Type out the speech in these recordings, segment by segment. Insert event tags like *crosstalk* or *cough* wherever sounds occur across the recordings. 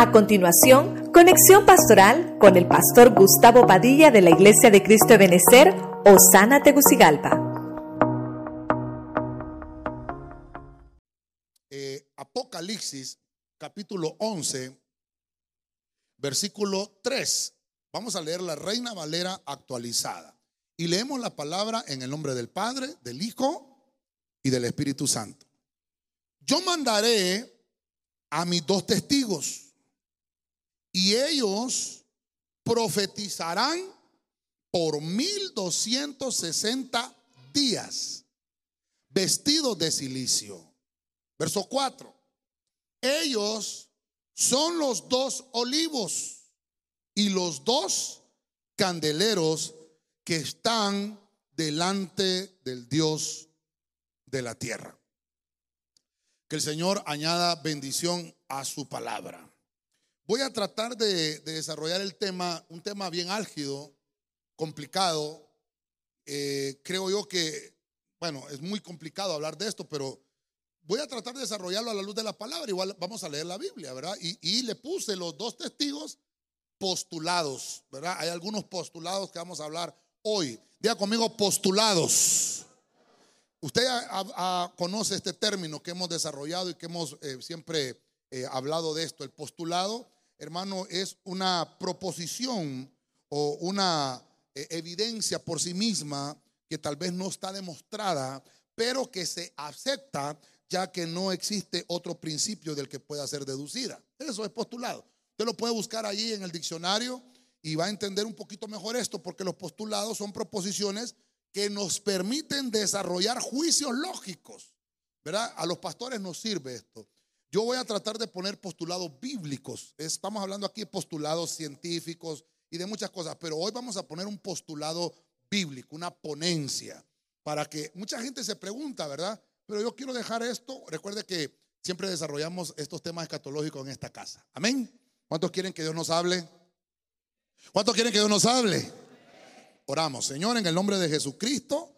A continuación, conexión pastoral con el pastor Gustavo Padilla de la Iglesia de Cristo de Benecer, Osana Tegucigalpa. Eh, Apocalipsis, capítulo 11, versículo 3. Vamos a leer la Reina Valera actualizada. Y leemos la palabra en el nombre del Padre, del Hijo y del Espíritu Santo. Yo mandaré a mis dos testigos y ellos profetizarán por 1260 días vestidos de silicio. Verso 4. Ellos son los dos olivos y los dos candeleros que están delante del Dios de la tierra. Que el Señor añada bendición a su palabra. Voy a tratar de, desarrollar el tema, un tema bien álgido, complicado. Eh, creo yo que, bueno, es muy complicado hablar de esto, pero voy a tratar de desarrollarlo a la luz de la palabra. Igual vamos a leer la Biblia, ¿verdad? Y, le puse los dos testigos postulados, ¿verdad? Hay algunos postulados que vamos a hablar hoy. Diga conmigo postulados. Usted conoce este término que hemos desarrollado y que hemos eh, siempre eh, hablado de esto. El postulado, hermano, es una proposición o una eh, evidencia por sí misma que tal vez no está demostrada, pero que se acepta ya que no existe otro principio del que pueda ser deducida. Eso es postulado. Usted lo puede buscar allí en el diccionario y va a entender un poquito mejor esto, porque los postulados son proposiciones que nos permiten desarrollar juicios lógicos. ¿Verdad? A los pastores nos sirve esto. Yo voy a tratar de poner postulados bíblicos. Estamos hablando aquí de postulados científicos y de muchas cosas, pero hoy vamos a poner un postulado bíblico, una ponencia, para que mucha gente se pregunta, ¿verdad? Pero yo quiero dejar esto. Recuerde que siempre desarrollamos estos temas escatológicos en esta casa. Amén. ¿Cuántos quieren que Dios nos hable? ¿Cuántos quieren que Dios nos hable? Oramos, Señor, en el nombre de Jesucristo,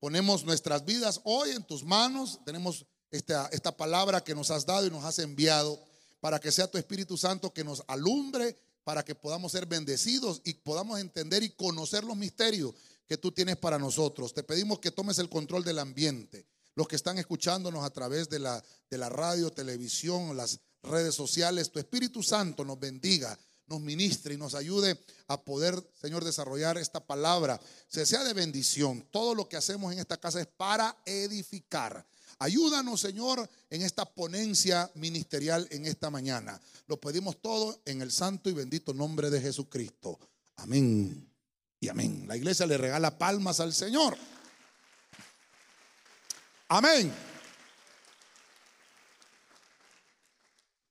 ponemos nuestras vidas hoy en tus manos. Tenemos esta, esta palabra que nos has dado y nos has enviado para que sea tu Espíritu Santo que nos alumbre, para que podamos ser bendecidos y podamos entender y conocer los misterios que tú tienes para nosotros. Te pedimos que tomes el control del ambiente. Los que están escuchándonos a través de la, de la radio, televisión, las redes sociales, tu Espíritu Santo nos bendiga nos ministre y nos ayude a poder, Señor, desarrollar esta palabra. Se sea de bendición. Todo lo que hacemos en esta casa es para edificar. Ayúdanos, Señor, en esta ponencia ministerial en esta mañana. Lo pedimos todo en el santo y bendito nombre de Jesucristo. Amén y amén. La iglesia le regala palmas al Señor. Amén.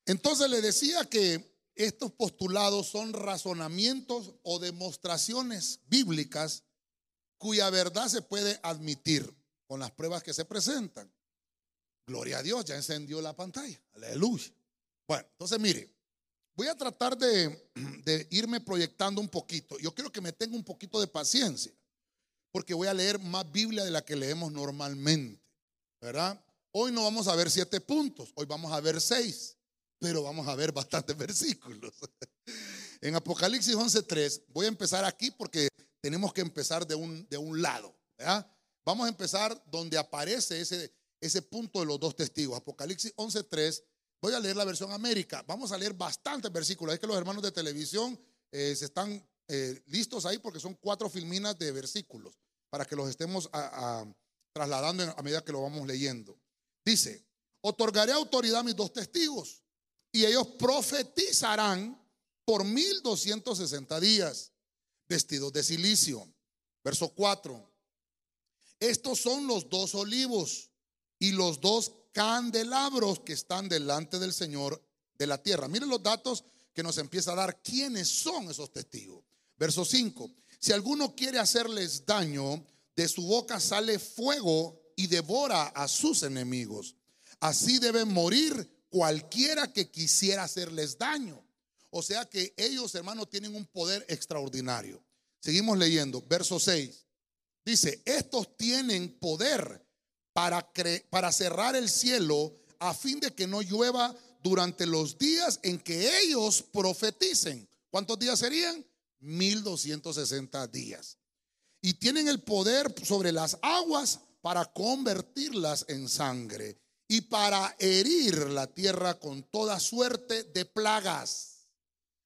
Entonces le decía que estos postulados son razonamientos o demostraciones bíblicas cuya verdad se puede admitir con las pruebas que se presentan. Gloria a Dios, ya encendió la pantalla. Aleluya. Bueno, entonces mire, voy a tratar de, *clears throat* irme proyectando un poquito. Yo quiero que me tenga un poquito de paciencia, porque voy a leer más Biblia de la que leemos normalmente, ¿verdad? Hoy no vamos a ver siete puntos, hoy vamos a ver seis pero vamos a ver bastantes *laughs* versículos. *laughs* En Apocalipsis 11.3, voy a empezar aquí porque tenemos que empezar de un lado. Vamos a empezar donde aparece ese, ese punto de los dos testigos. Apocalipsis 11.3, voy a leer la versión América. Vamos a leer bastantes versículos. Es que los hermanos de televisión eh, se están eh, listos ahí porque son cuatro filminas de versículos para que los estemos trasladando a medida que lo vamos leyendo. Dice, otorgaré autoridad a mis dos testigos y ellos profetizarán por 1260 días, vestidos de silicio. Verso 4. Estos son los dos olivos y los dos candelabros que están delante del Señor de la tierra. Miren los datos que nos empieza a dar quiénes son esos testigos. Verso 5. Si alguno quiere hacerles daño, de su boca sale fuego y devora a sus enemigos. Así deben morir cualquiera que quisiera hacerles daño. O sea que ellos, hermanos, tienen un poder extraordinario. Seguimos leyendo, verso 6. Dice, estos tienen poder para, para cerrar el cielo a fin de que no llueva durante los días en que ellos profeticen. ¿Cuántos días serían? 1260 días. Y tienen el poder sobre las aguas para convertirlas en sangre y para herir la tierra con toda suerte de plagas.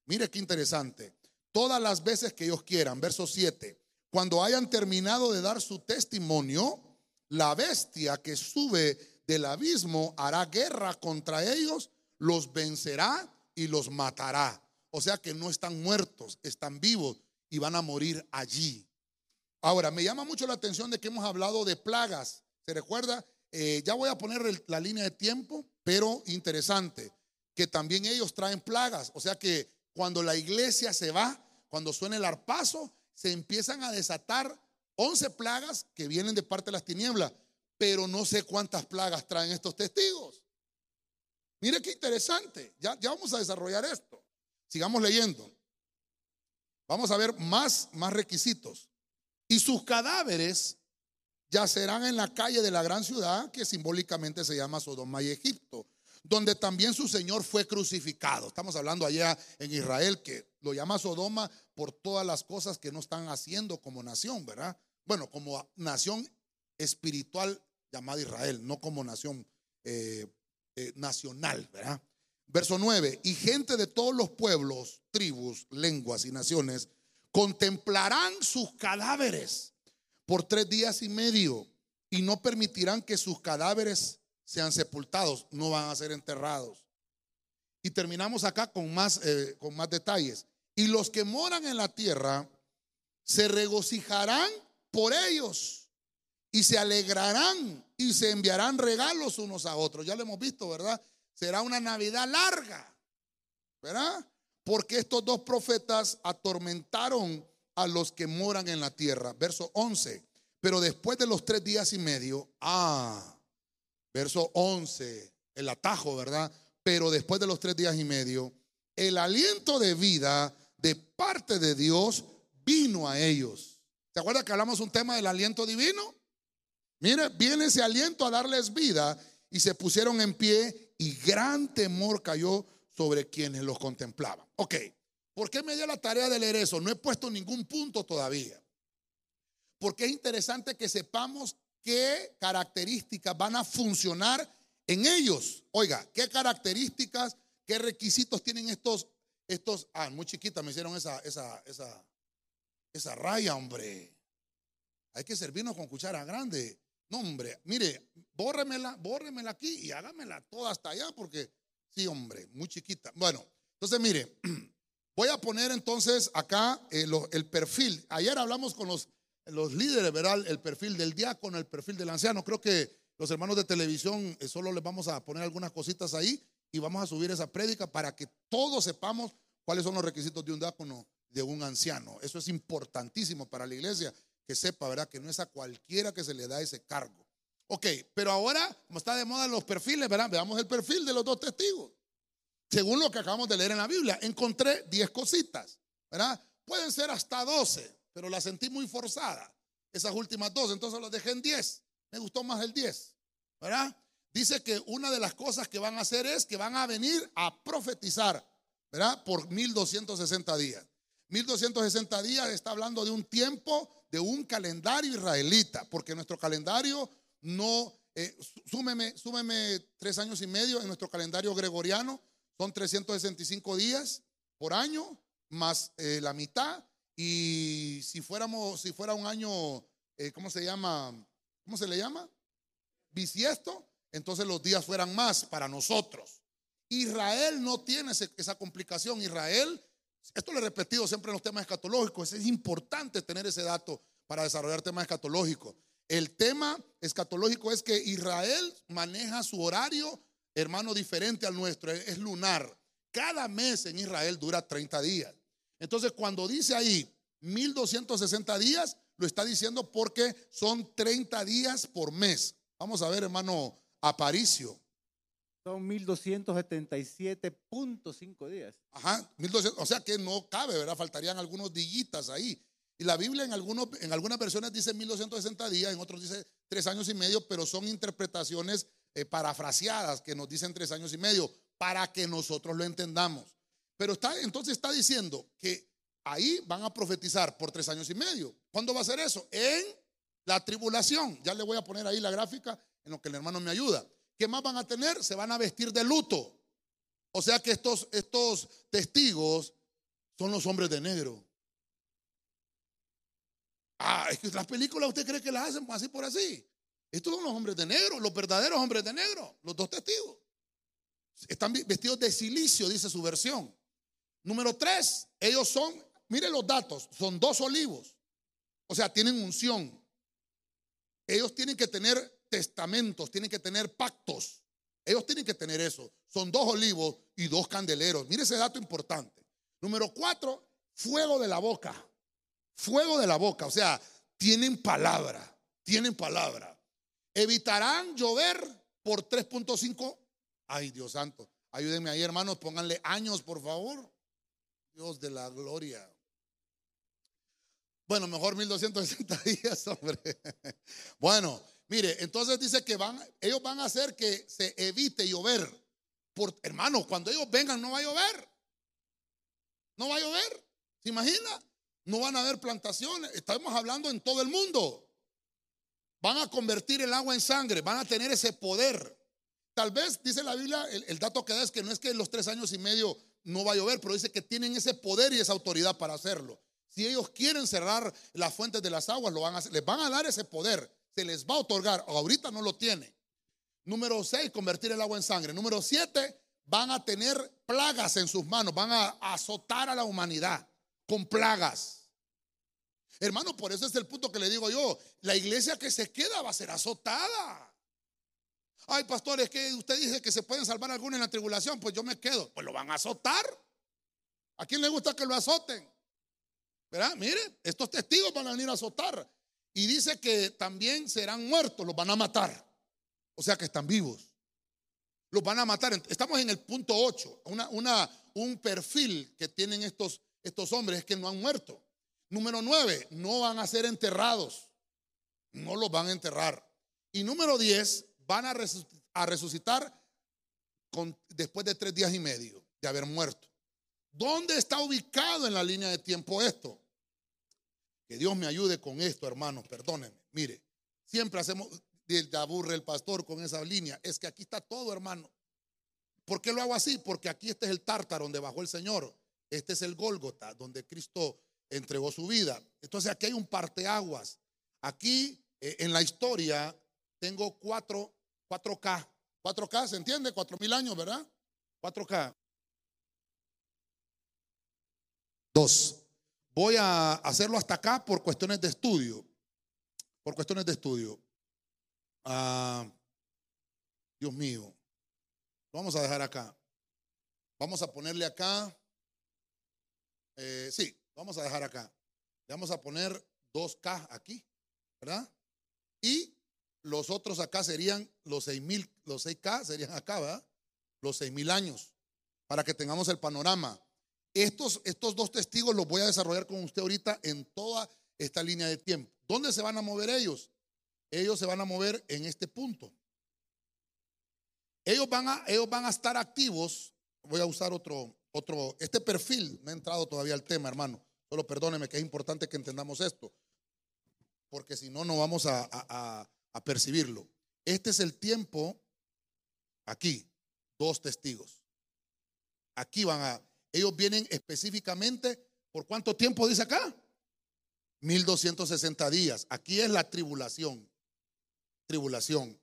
Mire qué interesante. Todas las veces que ellos quieran, verso 7, cuando hayan terminado de dar su testimonio, la bestia que sube del abismo hará guerra contra ellos, los vencerá y los matará. O sea que no están muertos, están vivos y van a morir allí. Ahora, me llama mucho la atención de que hemos hablado de plagas. ¿Se recuerda? Eh, ya voy a poner la línea de tiempo, pero interesante, que también ellos traen plagas. O sea que cuando la iglesia se va, cuando suena el arpazo, se empiezan a desatar 11 plagas que vienen de parte de las tinieblas, pero no sé cuántas plagas traen estos testigos. Mire qué interesante. Ya, ya vamos a desarrollar esto. Sigamos leyendo. Vamos a ver más, más requisitos. Y sus cadáveres yacerán en la calle de la gran ciudad que simbólicamente se llama Sodoma y Egipto, donde también su Señor fue crucificado. Estamos hablando allá en Israel que lo llama Sodoma por todas las cosas que no están haciendo como nación, ¿verdad? Bueno, como nación espiritual llamada Israel, no como nación eh, eh, nacional, ¿verdad? Verso 9, y gente de todos los pueblos, tribus, lenguas y naciones contemplarán sus cadáveres por tres días y medio y no permitirán que sus cadáveres sean sepultados, no van a ser enterrados. Y terminamos acá con más, eh, con más detalles. Y los que moran en la tierra se regocijarán por ellos y se alegrarán y se enviarán regalos unos a otros. Ya lo hemos visto, ¿verdad? Será una Navidad larga, ¿verdad? Porque estos dos profetas atormentaron a los que moran en la tierra. Verso 11. Pero después de los tres días y medio, ah, verso 11, el atajo, ¿verdad? Pero después de los tres días y medio, el aliento de vida de parte de Dios vino a ellos. ¿Se acuerda que hablamos un tema del aliento divino? Mire, viene ese aliento a darles vida y se pusieron en pie y gran temor cayó sobre quienes los contemplaban. Ok, ¿por qué me dio la tarea de leer eso? No he puesto ningún punto todavía. Porque es interesante que sepamos qué características van a funcionar en ellos. Oiga, qué características, qué requisitos tienen estos, estos, ah, muy chiquita me hicieron esa, esa, esa, esa raya, hombre. Hay que servirnos con cuchara grande. No, hombre, mire, bórremela, bórremela aquí y hágamela toda hasta allá porque, sí, hombre, muy chiquita. Bueno, entonces mire, *clears throat* voy a poner entonces acá eh, el perfil. Ayer hablamos con los, los líderes, ¿verdad? El perfil del diácono, el perfil del anciano. Creo que los hermanos de televisión eh, solo les vamos a poner algunas cositas ahí y vamos a subir esa prédica para que todos sepamos cuáles son los requisitos de un diácono, de un anciano. Eso es importantísimo para la iglesia que sepa, ¿verdad? Que no es a cualquiera que se le da ese cargo. Ok, pero ahora, como está de moda los perfiles, ¿verdad? Veamos el perfil de los dos testigos. Según lo que acabamos de leer en la Biblia, encontré 10 cositas, ¿verdad? Pueden ser hasta 12, pero las sentí muy forzada, esas últimas dos, entonces las dejé en 10. Me gustó más el 10, ¿verdad? Dice que una de las cosas que van a hacer es que van a venir a profetizar, ¿verdad? Por 1260 días. 1260 días está hablando de un tiempo de un calendario israelita, porque nuestro calendario no, eh, súmeme, tres años y medio en nuestro calendario gregoriano, son 365 días por año, más eh, la mitad, y si fuéramos, si fuera un año, eh, ¿cómo se llama? ¿Cómo se le llama? Bisiesto, entonces los días fueran más para nosotros. Israel no tiene esa complicación. Israel esto lo he repetido siempre en los temas escatológicos. Es importante tener ese dato para desarrollar temas escatológicos. El tema escatológico es que Israel maneja su horario, hermano, diferente al nuestro. Es lunar. Cada mes en Israel dura 30 días. Entonces, cuando dice ahí 1260 días, lo está diciendo porque son 30 días por mes. Vamos a ver, hermano Aparicio. Son 1277.5 días. Ajá, 1200, o sea que no cabe, ¿verdad? Faltarían algunos dillitas ahí. Y la Biblia en, algunos, en algunas versiones dice 1260 días, en otros dice tres años y medio, pero son interpretaciones eh, parafraseadas que nos dicen tres años y medio. para que nosotros lo entendamos. Pero está, entonces está diciendo que ahí van a profetizar por tres años y medio. ¿Cuándo va a ser eso? En la tribulación. Ya le voy a poner ahí la gráfica en lo que el hermano me ayuda. ¿Qué más van a tener? Se van a vestir de luto. O sea que estos, estos testigos son los hombres de negro. Ah, es que las películas usted cree que las hacen así por así. Estos son los hombres de negro, los verdaderos hombres de negro, los dos testigos. Están vestidos de silicio, dice su versión. Número tres, ellos son, mire los datos, son dos olivos. O sea, tienen unción. Ellos tienen que tener testamentos, tienen que tener pactos. Ellos tienen que tener eso. Son dos olivos y dos candeleros. Mire ese dato importante. Número cuatro, fuego de la boca. Fuego de la boca. O sea, tienen palabra. Tienen palabra. Evitarán llover por 3.5. Ay, Dios santo. Ayúdenme ahí, hermanos. Pónganle años, por favor. Dios de la gloria. Bueno, mejor 1260 *laughs* días, hombre. Bueno, mire, entonces dice que van, ellos van a hacer que se evite llover. Por, hermano, cuando ellos vengan no va a llover. No va a llover. ¿Se imagina? No van a haber plantaciones. Estamos hablando en todo el mundo. Van a convertir el agua en sangre. Van a tener ese poder. Tal vez, dice la Biblia, el, dato que da es que no es que en los tres años y medio no va a llover, pero dice que tienen ese poder y esa autoridad para hacerlo. Si ellos quieren cerrar las fuentes de las aguas, lo van a hacer. Les van a dar ese poder. Se les va a otorgar. Ahorita no lo tiene. Número seis, convertir el agua en sangre. Número siete, van a tener plagas en sus manos. Van a azotar a la humanidad con plagas. Hermano, por eso es el punto que le digo yo. La iglesia que se queda va a ser azotada. Ay, pastor, es que usted dice que se pueden salvar algunos en la tribulación, pues yo me quedo. Pues lo van a azotar. ¿A quién le gusta que lo azoten? ¿Verdad? Mire, estos testigos van a venir a azotar. Y dice que también serán muertos, los van a matar. O sea que están vivos. Los van a matar. Estamos en el punto 8. Una, un perfil que tienen estos, estos hombres es que no han muerto. Número 9, no van a ser enterrados. No los van a enterrar. Y número 10, van a resucitar, después de tres días y medio de haber muerto. ¿Dónde está ubicado en la línea de tiempo esto? Que Dios me ayude con esto, hermanos, perdónenme. Mire, siempre hacemos, aburre el pastor con esa línea. Es que aquí está todo, hermano. ¿Por qué lo hago así? Porque aquí este es el tártaro donde bajó el Señor. Este es el Gólgota, donde Cristo entregó su vida. Entonces aquí hay un parteaguas. Aquí eh, en la historia tengo cuatro 4K. 4K, ¿se entiende? 4000 años, ¿verdad? 4K. Dos. Voy a hacerlo hasta acá por cuestiones de estudio. Por cuestiones de estudio. Ah, Dios mío. Vamos a dejar acá. Vamos a ponerle acá. Eh, sí, vamos a dejar acá. Le vamos a poner 2K aquí, ¿verdad? Y los otros acá serían los 6000, los 6K serían acá, ¿verdad? Los 6000 años, para que tengamos el panorama. Estos, estos dos testigos los voy a desarrollar con usted ahorita en toda esta línea de tiempo. ¿Dónde se van a mover ellos? Ellos se van a mover en este punto. Ellos van a, ellos van a estar activos. Voy a usar otro, otro, este perfil. No he entrado todavía al tema, hermano. Solo perdóneme que es importante que entendamos esto. Porque si no, no vamos a a percibirlo. Este es el tiempo, aquí, dos testigos. Aquí van a, ellos vienen específicamente, ¿por cuánto tiempo dice acá? 1260 días. Aquí es la tribulación. Tribulación.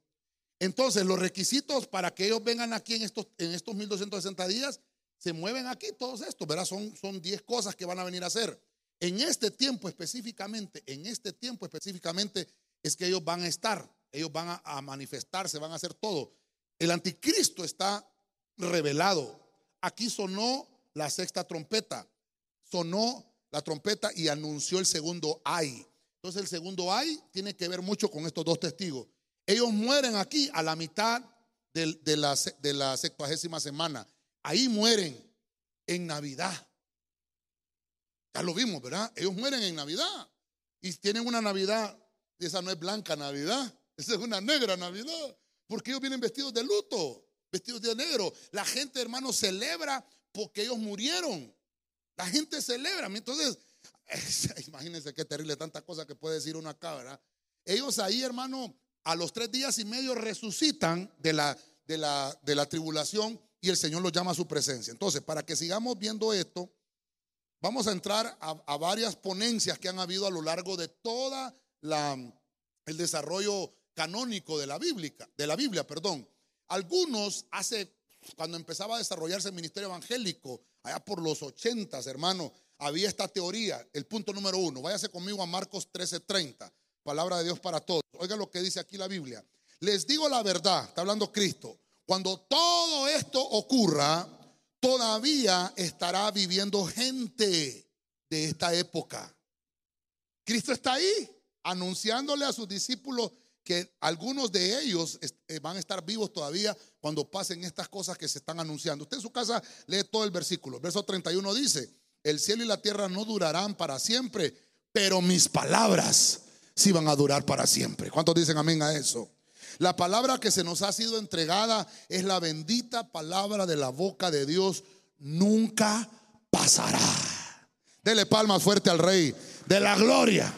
Entonces, los requisitos para que ellos vengan aquí en estos, en estos 1260 días se mueven aquí todos estos, ¿verdad? Son, son 10 cosas que van a venir a hacer. En este tiempo específicamente, en este tiempo específicamente, es que ellos van a estar, ellos van a, manifestarse, van a hacer todo. El anticristo está revelado. Aquí sonó la sexta trompeta, sonó la trompeta y anunció el segundo ay. Entonces el segundo ay tiene que ver mucho con estos dos testigos. Ellos mueren aquí a la mitad de, la, de la semana. Ahí mueren en Navidad. Ya lo vimos, ¿verdad? Ellos mueren en Navidad. Y tienen una Navidad esa no es blanca Navidad, esa es una negra Navidad, porque ellos vienen vestidos de luto. vestidos de negro. La gente, hermano, celebra porque ellos murieron. La gente celebra. Entonces, *laughs* imagínense qué terrible tantas cosas que puede decir una cabra. Ellos ahí, hermano, a los tres días y medio resucitan de la, de la, de la tribulación y el Señor los llama a su presencia. Entonces, para que sigamos viendo esto, vamos a entrar a, varias ponencias que han habido a lo largo de toda la el desarrollo canónico de la Biblia, de la Biblia, perdón. Algunos hace cuando empezaba a desarrollarse el ministerio evangélico, allá por los ochentas, hermano, había esta teoría, el punto número uno. Váyase conmigo a Marcos 13:30, palabra de Dios para todos. Oiga lo que dice aquí la Biblia. Les digo la verdad, está hablando Cristo. Cuando todo esto ocurra, todavía estará viviendo gente de esta época. Cristo está ahí anunciándole a sus discípulos que algunos de ellos eh, van a estar vivos todavía cuando pasen estas cosas que se están anunciando. Usted en su casa lee todo el versículo. Verso 31 dice, el cielo y la tierra no durarán para siempre, pero mis palabras sí van a durar para siempre. ¿Cuántos dicen amén a eso? La palabra que se nos ha sido entregada es la bendita palabra de la boca de Dios. Nunca pasará. Dele palmas fuerte al Rey de la gloria.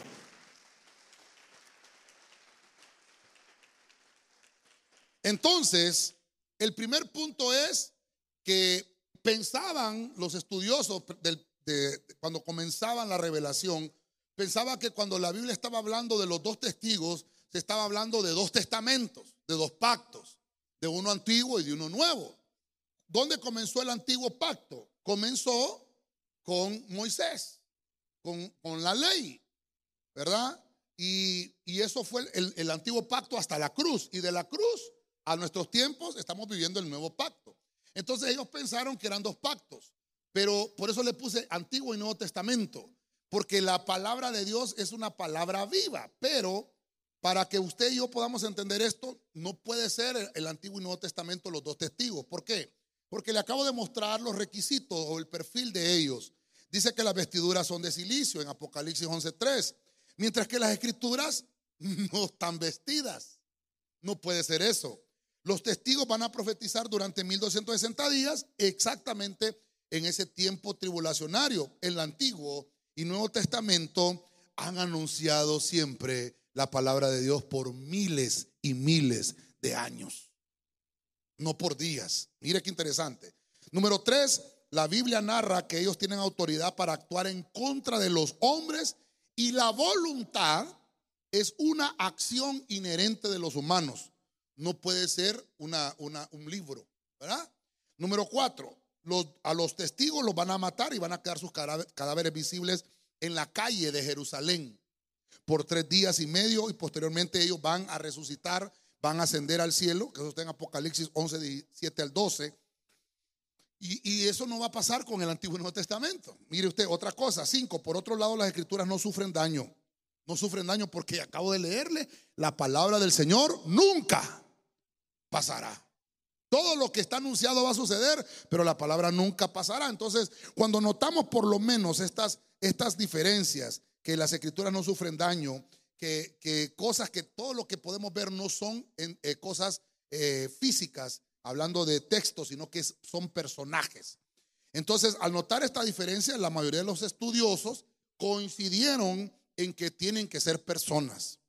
Entonces, el primer punto es que pensaban los estudiosos cuando comenzaban la revelación, pensaba que cuando la Biblia estaba hablando de los dos testigos, se estaba hablando de dos testamentos, de dos pactos, de uno antiguo y de uno nuevo. ¿Dónde comenzó el antiguo pacto? Comenzó con Moisés, con, la ley, ¿verdad? Y, eso fue el, antiguo pacto hasta la cruz. Y de la cruz a nuestros tiempos estamos viviendo el nuevo pacto. Entonces ellos pensaron que eran dos pactos, pero por eso le puse Antiguo y Nuevo Testamento, porque la palabra de Dios es una palabra viva, pero para que usted y yo podamos entender esto, no puede ser el Antiguo y Nuevo Testamento los dos testigos. ¿Por qué? Porque le acabo de mostrar los requisitos o el perfil de ellos. Dice que las vestiduras son de silicio en Apocalipsis 11:3, mientras que las escrituras *laughs* no están vestidas. No puede ser eso. Los testigos van a profetizar durante 1260 días, exactamente en ese tiempo tribulacionario. El Antiguo y Nuevo Testamento han anunciado siempre la palabra de Dios por miles y miles de años, no por días. Mire qué interesante. Número tres, la Biblia narra que ellos tienen autoridad para actuar en contra de los hombres y la voluntad es una acción inherente de los humanos. No puede ser una, un libro, ¿verdad? Número cuatro, a los testigos los van a matar y van a quedar sus cadáveres visibles en la calle de Jerusalén por tres días y medio y posteriormente ellos van a resucitar, van a ascender al cielo, que eso está en Apocalipsis 11, 7 al 12. Y, y, eso no va a pasar con el Antiguo y Nuevo Testamento. Mire usted, otra cosa, cinco, por otro lado las escrituras no sufren daño. No sufren daño porque acabo de leerle, la palabra del Señor nunca pasará. Todo lo que está anunciado va a suceder, pero la palabra nunca pasará. Entonces, cuando notamos por lo menos estas, estas diferencias, que las escrituras no sufren daño, que, cosas que todo lo que podemos ver no son eh, cosas eh, físicas, hablando de textos, sino que son personajes. Entonces, al notar esta diferencia, la mayoría de los estudiosos coincidieron en que tienen que ser personas.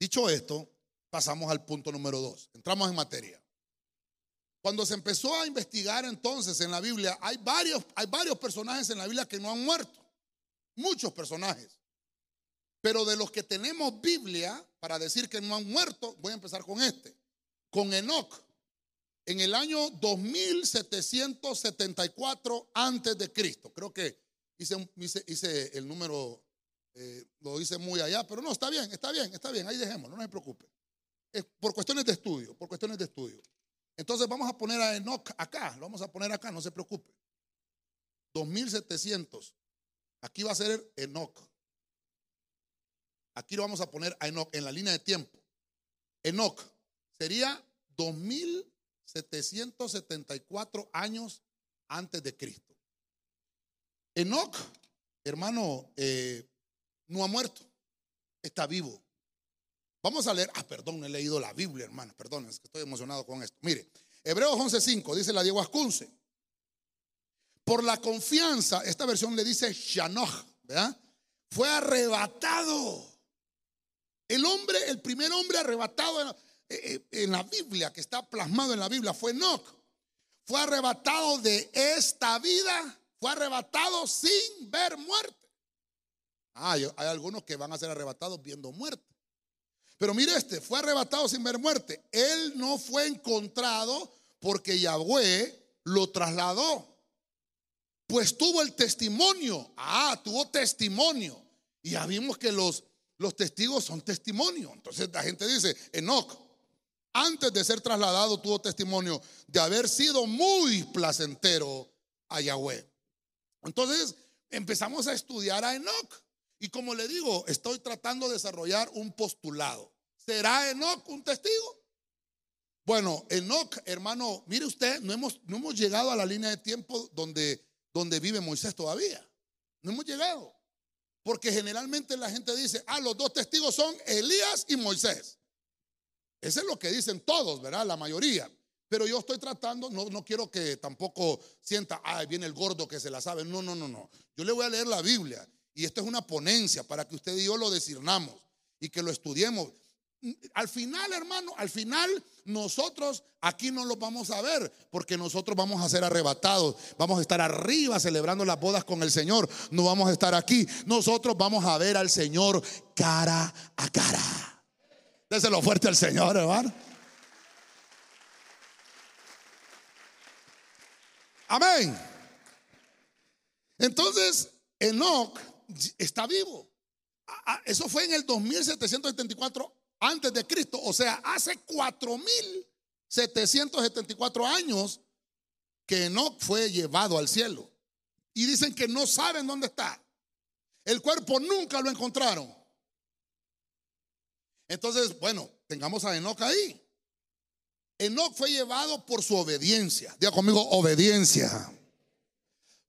Dicho esto, pasamos al punto número dos. Entramos en materia. Cuando se empezó a investigar entonces en la Biblia, hay varios, hay varios personajes en la Biblia que no han muerto muchos personajes. Pero de los que tenemos Biblia, para decir que no han muerto, voy a empezar con este, con Enoch. En el año 2774 antes de Cristo. Creo que hice, el número, eh, lo hice muy allá, pero no, está bien, está bien, está bien, ahí dejémoslo, no se preocupe. Por cuestiones de estudio, por cuestiones de estudio. Entonces vamos a poner a Enoch acá, lo vamos a poner acá, no se preocupe. 2700 Aquí va a ser Enoch. Aquí lo vamos a poner a Enoch en la línea de tiempo. Enoch sería 2774 años antes de Cristo. Enoch, hermano, eh, no ha muerto, está vivo. Vamos a leer, ah, perdón, he leído la Biblia, hermano, perdón, es que estoy emocionado con esto. Mire, Hebreos 11:5, dice la Diego Ascunce. Por la confianza, esta versión le dice Shanoch, ¿verdad? Fue arrebatado. El hombre, el primer hombre arrebatado en, eh, en la Biblia, que está plasmado en la Biblia, fue Enoch. Fue arrebatado de esta vida, fue arrebatado sin ver muerte. Ah, hay algunos que van a ser arrebatados viendo muerte. Pero mire este, fue arrebatado sin ver muerte. Él no fue encontrado porque Yahweh lo trasladó. Pues tuvo el testimonio. Ah, tuvo testimonio. Y ya vimos que los, los testigos son testimonio. Entonces la gente dice, Enoch, antes de ser trasladado tuvo testimonio de haber sido muy placentero a Yahweh. Entonces empezamos a estudiar a Enoch. Y como le digo, estoy tratando de desarrollar un postulado. ¿Será Enoch un testigo? Bueno, Enoch, hermano, mire usted, no hemos, no hemos llegado a la línea de tiempo donde, donde vive Moisés todavía. No hemos llegado. Porque generalmente la gente dice, ah, los dos testigos son Elías y Moisés. Eso es lo que dicen todos, ¿verdad? La mayoría. Pero yo estoy tratando, no, no quiero que tampoco sienta, ah, viene el gordo que se la sabe. No, no, no, no. Yo le voy a leer la Biblia. Y esto es una ponencia para que usted y yo lo discernamos y que lo estudiemos. Al final, hermano, al final nosotros aquí no lo vamos a ver porque nosotros vamos a ser arrebatados. Vamos a estar arriba celebrando las bodas con el Señor. No vamos a estar aquí. Nosotros vamos a ver al Señor cara a cara. Déselo fuerte al Señor, hermano. Amén. Entonces, Enoch está vivo. Eso fue en el 2774 antes de Cristo, o sea, hace 4774 años que Enoch fue llevado al cielo. Y dicen que no saben dónde está. El cuerpo nunca lo encontraron. Entonces, bueno, tengamos a Enoch ahí. Enoch fue llevado por su obediencia. Diga conmigo, obediencia.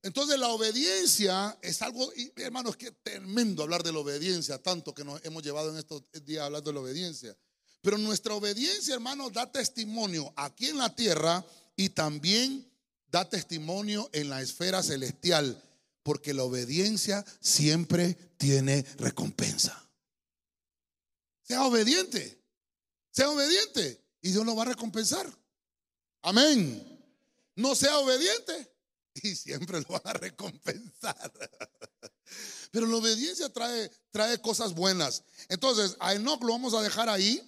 Entonces la obediencia es algo, hermanos, que tremendo hablar de la obediencia, tanto que nos hemos llevado en estos días hablando de la obediencia. Pero nuestra obediencia, hermanos, da testimonio aquí en la tierra y también da testimonio en la esfera celestial, porque la obediencia siempre tiene recompensa. Sea obediente, sea obediente y Dios lo va a recompensar. Amén. No sea obediente y siempre lo van a recompensar. Pero la obediencia trae, trae cosas buenas. Entonces, a Enoch lo vamos a dejar ahí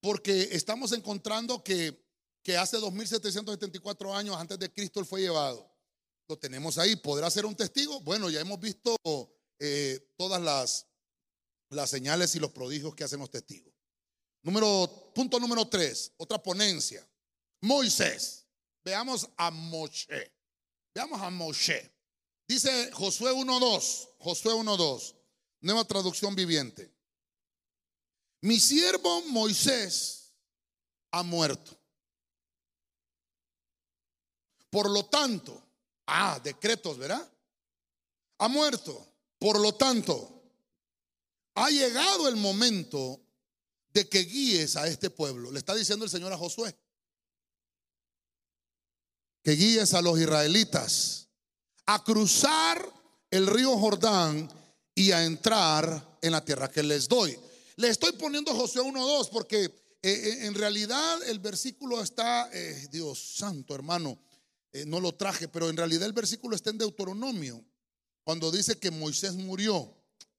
porque estamos encontrando que, que hace 2774 años antes de Cristo él fue llevado. Lo tenemos ahí. ¿Podrá ser un testigo? Bueno, ya hemos visto eh, todas las, las señales y los prodigios que hacen los testigos. Número, punto número tres, otra ponencia. Moisés. Veamos a Moshe. Veamos a Moshe. Dice Josué 1.2, Josué 1.2, nueva traducción viviente. Mi siervo Moisés ha muerto. Por lo tanto, ah, decretos, ¿verdad? Ha muerto. Por lo tanto, ha llegado el momento de que guíes a este pueblo. Le está diciendo el Señor a Josué que guíes a los israelitas a cruzar el río Jordán y a entrar en la tierra que les doy. Le estoy poniendo Josué 1.2 porque eh, eh, en realidad el versículo está, eh, Dios santo hermano, no lo traje, pero en realidad el versículo está en Deuteronomio, cuando dice que Moisés murió.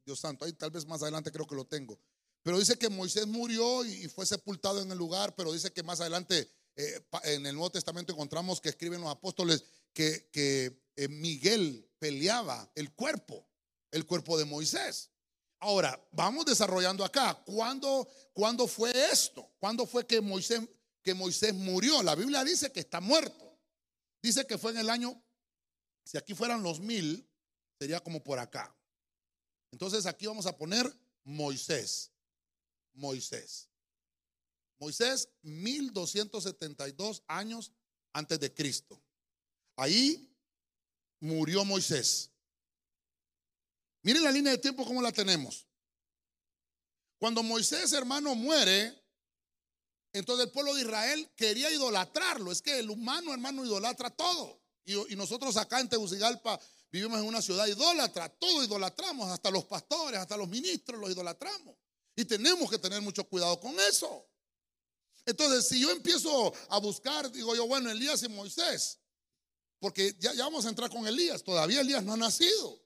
Dios santo, ahí tal vez más adelante creo que lo tengo. Pero dice que Moisés murió y fue sepultado en el lugar, pero dice que más adelante eh, en el Nuevo Testamento encontramos que escriben los apóstoles que, eh, Miguel peleaba el cuerpo, el cuerpo de Moisés. Ahora, vamos desarrollando acá. ¿Cuándo, ¿Cuándo, fue esto? ¿Cuándo fue que Moisés, que Moisés murió? La Biblia dice que está muerto. Dice que fue en el año, si aquí fueran los mil, sería como por acá. Entonces aquí vamos a poner Moisés. Moisés. Moisés, 1272 años antes de Cristo. Ahí murió Moisés. Miren la línea de tiempo como la tenemos. Cuando Moisés, hermano, muere, Entonces el pueblo de Israel quería idolatrarlo. Es que el humano, hermano, idolatra todo. Y, nosotros acá en Tegucigalpa vivimos en una ciudad idólatra. Todo idolatramos, hasta los pastores, hasta los ministros los idolatramos. Y tenemos que tener mucho cuidado con eso. Entonces, si yo empiezo a buscar, digo yo, bueno, Elías y Moisés, porque ya, vamos a entrar con Elías, todavía Elías no ha nacido,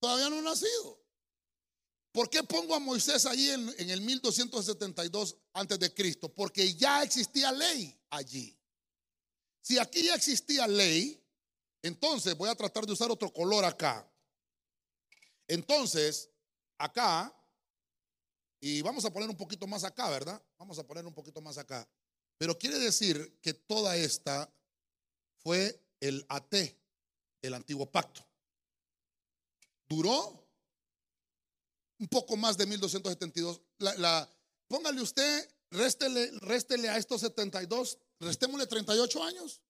todavía no ha nacido. ¿Por qué pongo a Moisés ahí en, en el 1272 antes de Cristo? Porque ya existía ley allí. Si aquí ya existía ley, entonces voy a tratar de usar otro color acá. Entonces, acá, y vamos a poner un poquito más acá, ¿verdad? Vamos a poner un poquito más acá. Pero quiere decir que toda esta fue el AT, el antiguo pacto. Duró un poco más de 1272. La, la, póngale usted, réstele, réstele a estos 72, restémosle 38 años.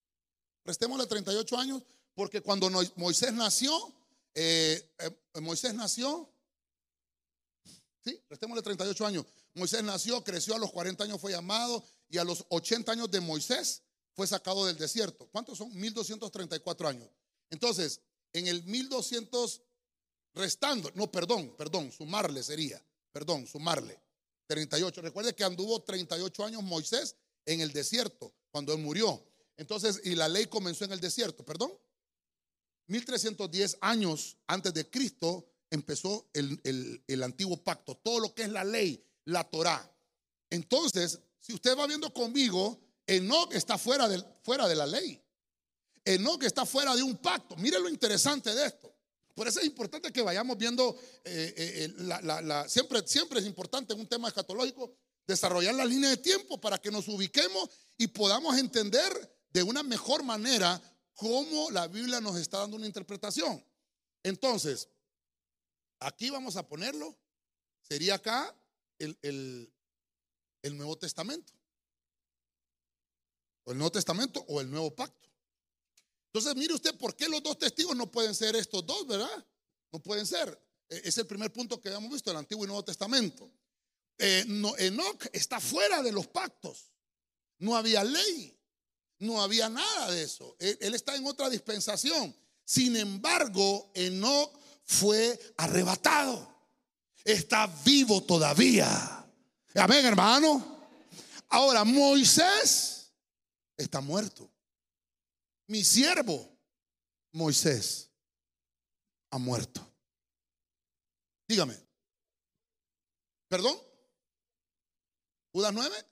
Restémosle 38 años, porque cuando Moisés nació, eh, eh, Moisés nació, restémosle 38 años. Moisés nació, creció a los 40 años, fue llamado, y a los 80 años de Moisés fue sacado del desierto. ¿Cuántos son? 1234 años. Entonces, en el 1200 restando, no, perdón, perdón, sumarle sería, perdón, sumarle. 38. Recuerde que anduvo 38 años Moisés en el desierto cuando él murió. Entonces, y la ley comenzó en el desierto, perdón. 1310 años antes de Cristo empezó el, el, antiguo pacto, todo lo que es la ley, la Torah. Entonces, si usted va viendo conmigo, Enoch está fuera de, fuera de la ley. Enoch está fuera de un pacto. Mire lo interesante de esto. Por eso es importante que vayamos viendo, eh, eh, la, siempre, siempre es importante en un tema escatológico desarrollar la línea de tiempo para que nos ubiquemos y podamos entender de una mejor manera cómo la Biblia nos está dando una interpretación. Entonces, aquí vamos a ponerlo, sería acá el, el, Nuevo Testamento. O el Nuevo Testamento o el Nuevo Pacto. Entonces, mire usted, ¿por qué los dos testigos no pueden ser estos dos, verdad? No pueden ser. E, es el primer punto que habíamos visto, el Antiguo y Nuevo Testamento. Eh, no, Enoch está fuera de los pactos. No había ley. No había nada de eso. Él, él está en otra dispensación. Sin embargo, Enoch fue arrebatado. Está vivo todavía. Amén, hermano. Ahora, Moisés está muerto. Mi siervo Moisés ha muerto. Dígame. ¿Perdón? ¿Judas 9?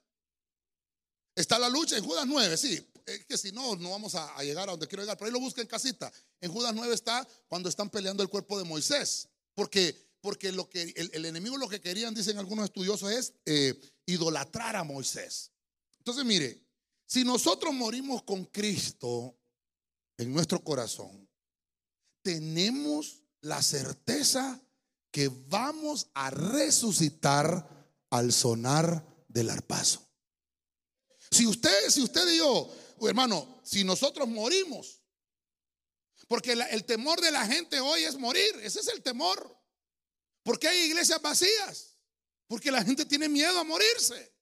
Está la lucha en Judas 9, sí. Es que si no, no vamos a, llegar a donde quiero llegar. Pero ahí lo busca en casita. En Judas 9 está cuando están peleando el cuerpo de Moisés. Porque, porque lo que, el, el enemigo lo que querían, dicen algunos estudiosos, es eh, idolatrar a Moisés. Entonces, mire, si nosotros morimos con Cristo, en nuestro corazón, tenemos la certeza que vamos a resucitar al sonar del arpazo. Si usted, si usted y yo, hermano, si nosotros morimos, porque el temor de la gente hoy es morir, ese es el temor. ¿Por qué hay iglesias vacías? Porque la gente tiene miedo a morirse.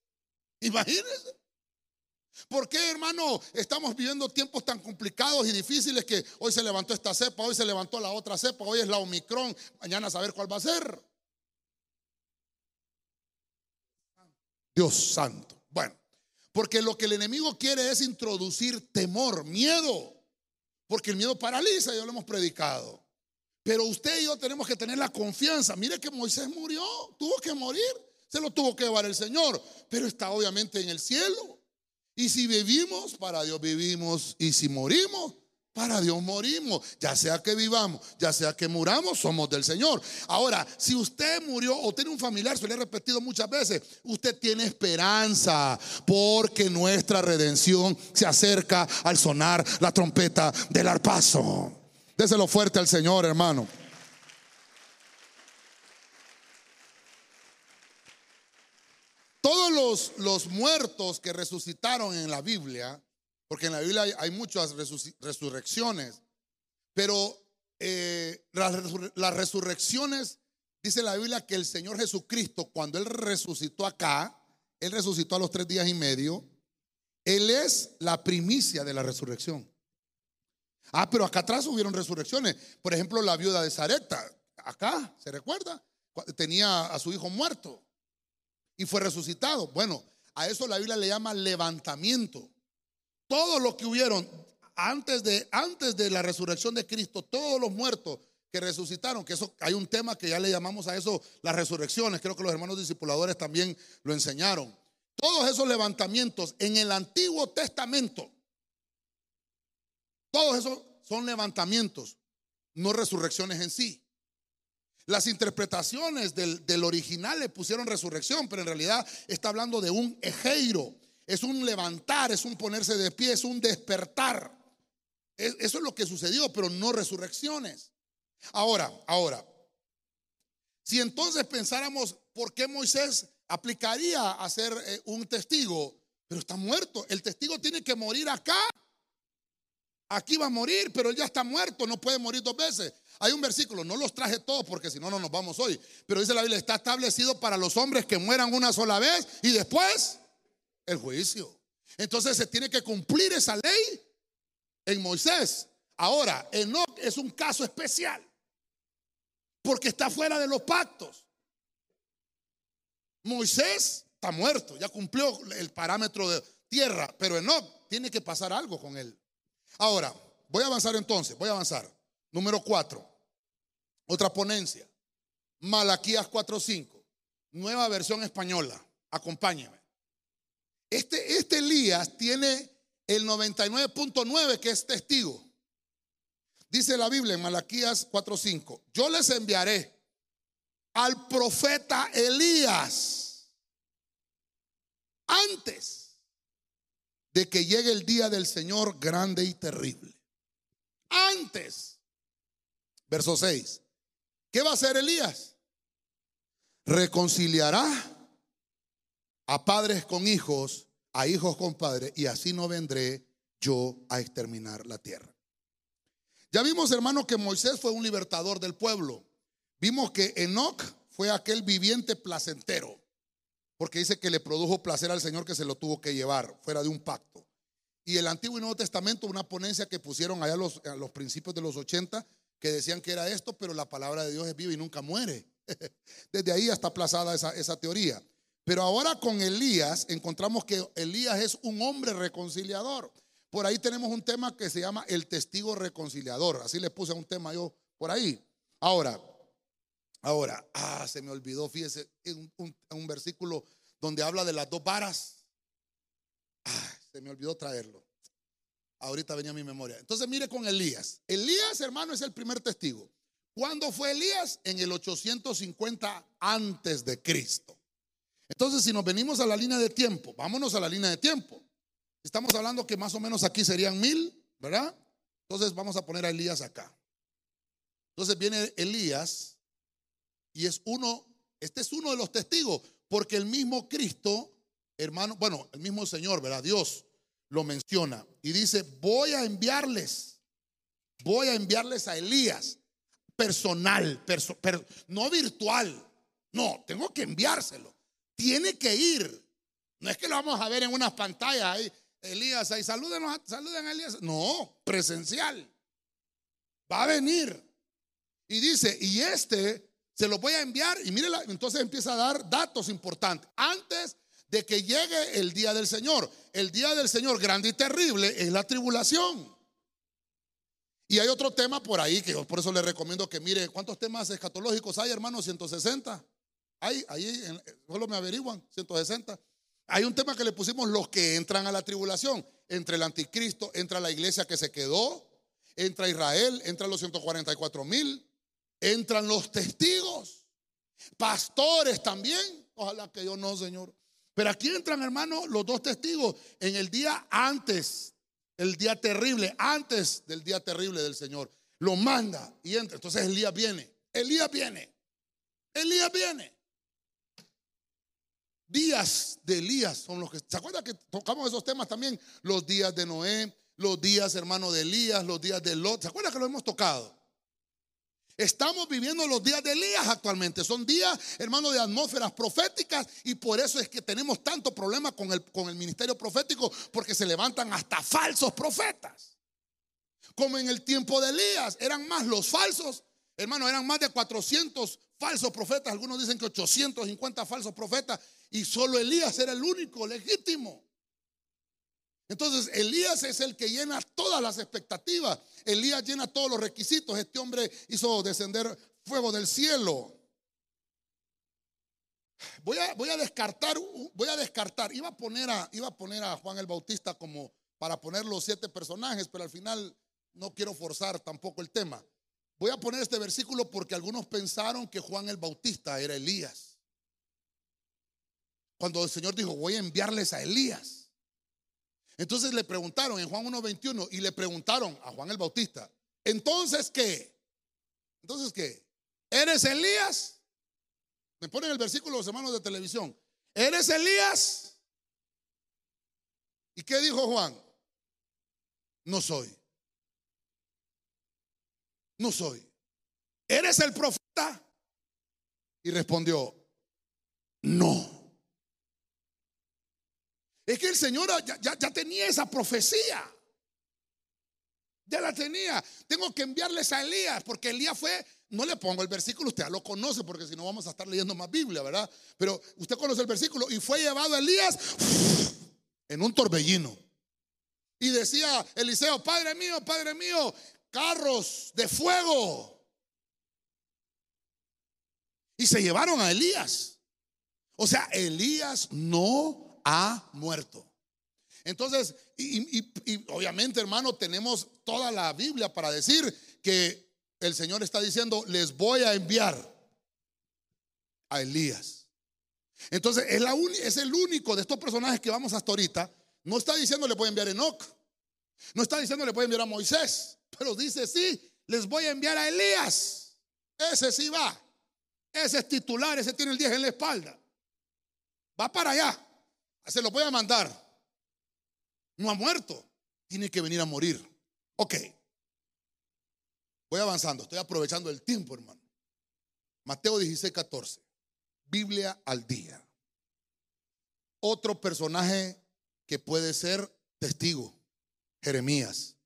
Imagínense. ¿Por qué, hermano, estamos viviendo tiempos tan complicados y difíciles que hoy se levantó esta cepa, hoy se levantó la otra cepa, hoy es la Omicron, mañana a saber cuál va a ser? Dios santo. Bueno, porque lo que el enemigo quiere es introducir temor, miedo, porque el miedo paraliza, ya lo hemos predicado. Pero usted y yo tenemos que tener la confianza. Mire que Moisés murió, tuvo que morir, se lo tuvo que llevar el Señor, pero está obviamente en el cielo. Y si vivimos, para Dios vivimos. Y si morimos, para Dios morimos. Ya sea que vivamos, ya sea que muramos, somos del Señor. Ahora, si usted murió o tiene un familiar, se lo he repetido muchas veces, usted tiene esperanza porque nuestra redención se acerca al sonar la trompeta del arpazo. Déselo fuerte al Señor, hermano. Todos los, los, muertos que resucitaron en la Biblia, porque en la Biblia hay, muchas resurrecciones, pero eh, las, las, resurrecciones, dice la Biblia que el Señor Jesucristo, cuando Él resucitó acá, Él resucitó a los tres días y medio. Él es la primicia de la resurrección. Ah, pero acá atrás hubieron resurrecciones. Por ejemplo, la viuda de Zareta, acá, ¿se recuerda? Tenía a su hijo muerto y fue resucitado. Bueno, a eso la Biblia le llama levantamiento. Todo lo que hubieron antes de, antes de la resurrección de Cristo, todos los muertos que resucitaron, que eso hay un tema que ya le llamamos a eso las resurrecciones, creo que los hermanos discipuladores también lo enseñaron. Todos esos levantamientos en el Antiguo Testamento, todos esos son levantamientos, no resurrecciones en sí. Las interpretaciones del, del, original le pusieron resurrección, pero en realidad está hablando de un ejeiro. Es un levantar, es un ponerse de pie, es un despertar. Eso es lo que sucedió, pero no resurrecciones. Ahora, ahora, si entonces pensáramos por qué Moisés aplicaría a ser eh, un testigo, pero está muerto. El testigo tiene que morir acá. Aquí va a morir, pero él ya está muerto, no puede morir dos veces. Hay un versículo, no los traje todos porque si no, no nos vamos hoy. Pero dice la Biblia, está establecido para los hombres que mueran una sola vez y después el juicio. Entonces se tiene que cumplir esa ley en Moisés. Ahora, Enoch es un caso especial porque está fuera de los pactos. Moisés está muerto, ya cumplió el parámetro de tierra, pero Enoch tiene que pasar algo con él. Ahora, voy a avanzar entonces, voy a avanzar. Número cuatro, otra ponencia. Malaquías 4.5, nueva versión española. Acompáñeme. Este, este Elías tiene el 99.9 que es testigo. Dice la Biblia en Malaquías 4:5, yo les enviaré al profeta Elías antes de que llegue el día del Señor grande y terrible. Antes. Verso 6. ¿Qué va a hacer Elías? Reconciliará a padres con hijos, a hijos con padres, y así no vendré yo a exterminar la tierra. Ya vimos, hermano, que Moisés fue un libertador del pueblo. Vimos que Enoch fue aquel viviente placentero, porque dice que le produjo placer al Señor que se lo tuvo que llevar fuera de un pacto. Y el Antiguo y Nuevo Testamento, una ponencia que pusieron allá los, a los principios de los 80, que decían que era esto, pero la palabra de Dios es viva y nunca muere. *laughs* Desde ahí está aplazada esa teoría. Pero ahora con Elías encontramos que Elías es un hombre reconciliador. Por ahí tenemos un tema que se llama el testigo reconciliador. Así le puse un tema yo por ahí. Ahora, ahora, ah, se me olvidó, fíjese, un, un, versículo donde habla de las dos varas. Ah, se me olvidó traerlo. Ahorita venía a mi memoria. Entonces mire con Elías. Elías, hermano, es el primer testigo. ¿Cuándo fue Elías? En el 850 antes de Cristo. Entonces, si nos venimos a la línea de tiempo, vámonos a la línea de tiempo. Estamos hablando que más o menos aquí serían mil, ¿verdad? Entonces vamos a poner a Elías acá. Entonces viene Elías y es uno, este es uno de los testigos, porque el mismo Cristo, hermano, bueno, el mismo Señor, ¿verdad? Dios lo menciona y dice, voy a enviarles, voy a enviarles a Elías personal, no virtual, no, tengo que enviárselo, tiene que ir. No es que lo vamos a ver en unas pantallas ahí, Elías ahí, saluden, a Elías. No, presencial. Va a venir. Y dice, y este se lo voy a enviar. Y mire, entonces empieza a dar datos importantes. Antes de que llegue el día del Señor. El día del Señor grande y terrible es la tribulación. Y hay otro tema por ahí que yo por eso le recomiendo que mire cuántos temas escatológicos hay, hermano, 160. Hay, ahí, solo me averiguan, 160. Hay un tema que le pusimos los que entran a la tribulación. Entre el anticristo, entra la iglesia que se quedó, entra Israel, entran los 144 mil, entran los testigos, pastores también. Ojalá que yo no, Señor. Pero aquí entran, hermanos, los dos testigos en el día antes, el día terrible, antes del día terrible del Señor. Lo manda y entra. Entonces Elías viene. Elías viene. Elías viene días de Elías son los que... ¿Se acuerda que tocamos esos temas también? Los días de Noé, los días, hermano, de Elías, los días de Lot. ¿Se acuerda que lo hemos tocado? Estamos viviendo los días de Elías actualmente. Son días, hermano, de atmósferas proféticas y por eso es que tenemos tanto problema con el, con el ministerio profético porque se levantan hasta falsos profetas. Como en el tiempo de Elías, eran más los falsos, hermano, eran más de 400 falsos profetas. Algunos dicen que 850 falsos profetas y solo Elías era el único legítimo. Entonces Elías es el que llena todas las expectativas. Elías llena todos los requisitos. Este hombre hizo descender fuego del cielo. Voy a, descartar, voy a descartar. Iba a, poner a, iba a poner a Juan el Bautista como para poner los siete personajes, pero al final no quiero forzar tampoco el tema. Voy a poner este versículo porque algunos pensaron que Juan el Bautista era Elías. Cuando el Señor dijo, voy a enviarles a Elías. Entonces le preguntaron en Juan 1.21 y le preguntaron a Juan el Bautista, entonces qué? Entonces qué? ¿Eres Elías? Me ponen el versículo los hermanos de televisión. ¿Eres Elías? ¿Y qué dijo Juan? No soy. No soy. ¿Eres el profeta? Y respondió, no. Es que el Señor ya, tenía esa profecía. Ya la tenía. Tengo que enviarles a Elías, porque Elías fue, no le pongo el versículo, usted ya lo conoce, porque si no vamos a estar leyendo más Biblia, ¿verdad? Pero usted conoce el versículo, y fue llevado Elías en un torbellino. Y decía Eliseo, Padre mío, Padre mío, carros de fuego. Y se llevaron a Elías. O sea, Elías no ha muerto. Entonces, y, obviamente, hermano, tenemos toda la Biblia para decir que el Señor está diciendo, les voy a enviar a Elías. Entonces, es, el único de estos personajes que vamos hasta ahorita. No está diciendo le voy a enviar a Enoch. No está diciendo le voy a enviar a Moisés. Pero dice, sí, les voy a enviar a Elías. Ese sí va. Ese es titular, ese tiene el 10 en la espalda. Va para allá. Se lo voy a mandar. No ha muerto. Tiene que venir a morir. Ok. Voy avanzando. Estoy aprovechando el tiempo, hermano. Mateo 16, 14. Biblia al día. Otro personaje que puede ser testigo. Jeremías.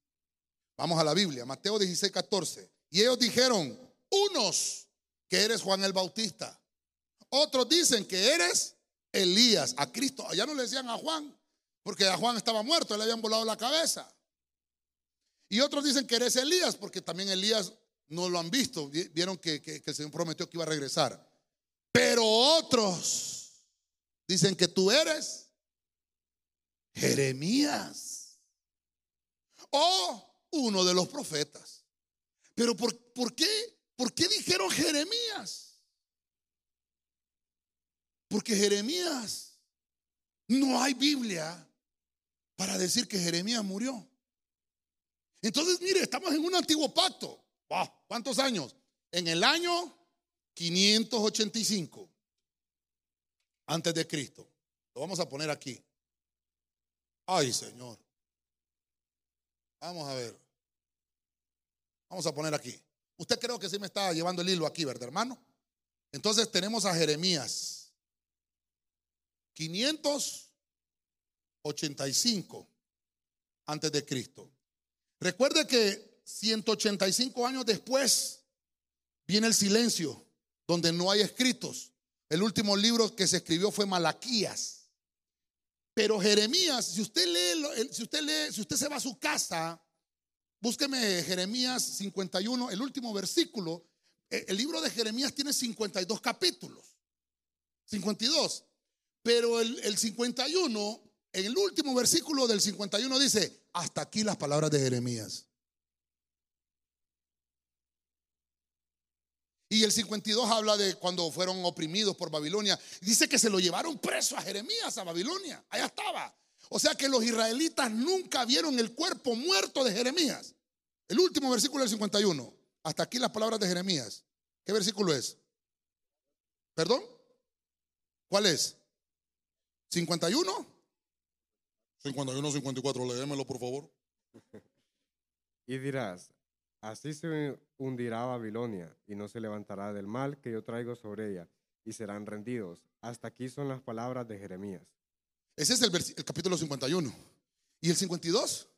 Vamos a la Biblia. Mateo 16, 14. Y ellos dijeron, unos que eres Juan el Bautista. Otros dicen que eres Elías, a Cristo. Ya no le decían a Juan, porque a Juan estaba muerto, le habían volado la cabeza. Y otros dicen que eres Elías, porque también Elías no lo han visto, vieron que, que el Señor prometió que iba a regresar. Pero otros dicen que tú eres Jeremías o uno de los profetas. Pero ¿por, por qué? ¿Por qué dijeron Jeremías? Porque Jeremías, no hay Biblia para decir que Jeremías murió. Entonces, mire, estamos en un antiguo pacto. ¿Cuántos años? En el año 585 antes de Cristo. Lo vamos a poner aquí. Ay, Señor. Vamos a ver. Vamos a poner aquí. Usted creo que sí me está llevando el hilo aquí, ¿verdad, hermano? Entonces tenemos a Jeremías 585 antes de Cristo. Recuerde que 185 años después viene el silencio, donde no hay escritos. El último libro que se escribió fue Malaquías. Pero Jeremías, si usted lee, si usted lee, si usted se va a su casa, búsqueme Jeremías 51, el último versículo. Eh, el libro de Jeremías tiene 52 capítulos. 52. Pero el, 51, en el último versículo del 51 dice, hasta aquí las palabras de Jeremías. Y el 52 habla de cuando fueron oprimidos por Babilonia. Dice que se lo llevaron preso a Jeremías a Babilonia. Allá estaba. O sea que los israelitas nunca vieron el cuerpo muerto de Jeremías. El último versículo del 51. Hasta aquí las palabras de Jeremías. ¿Qué versículo es? ¿Perdón? ¿Cuál es? ¿51? 51, 54, léemelo por favor. *laughs* Y dirás, Así se hundirá Babilonia y no se levantará del mal que yo traigo sobre ella y serán rendidos. Hasta aquí son las palabras de Jeremías. Ese es el, el capítulo 51. ¿Y el 52?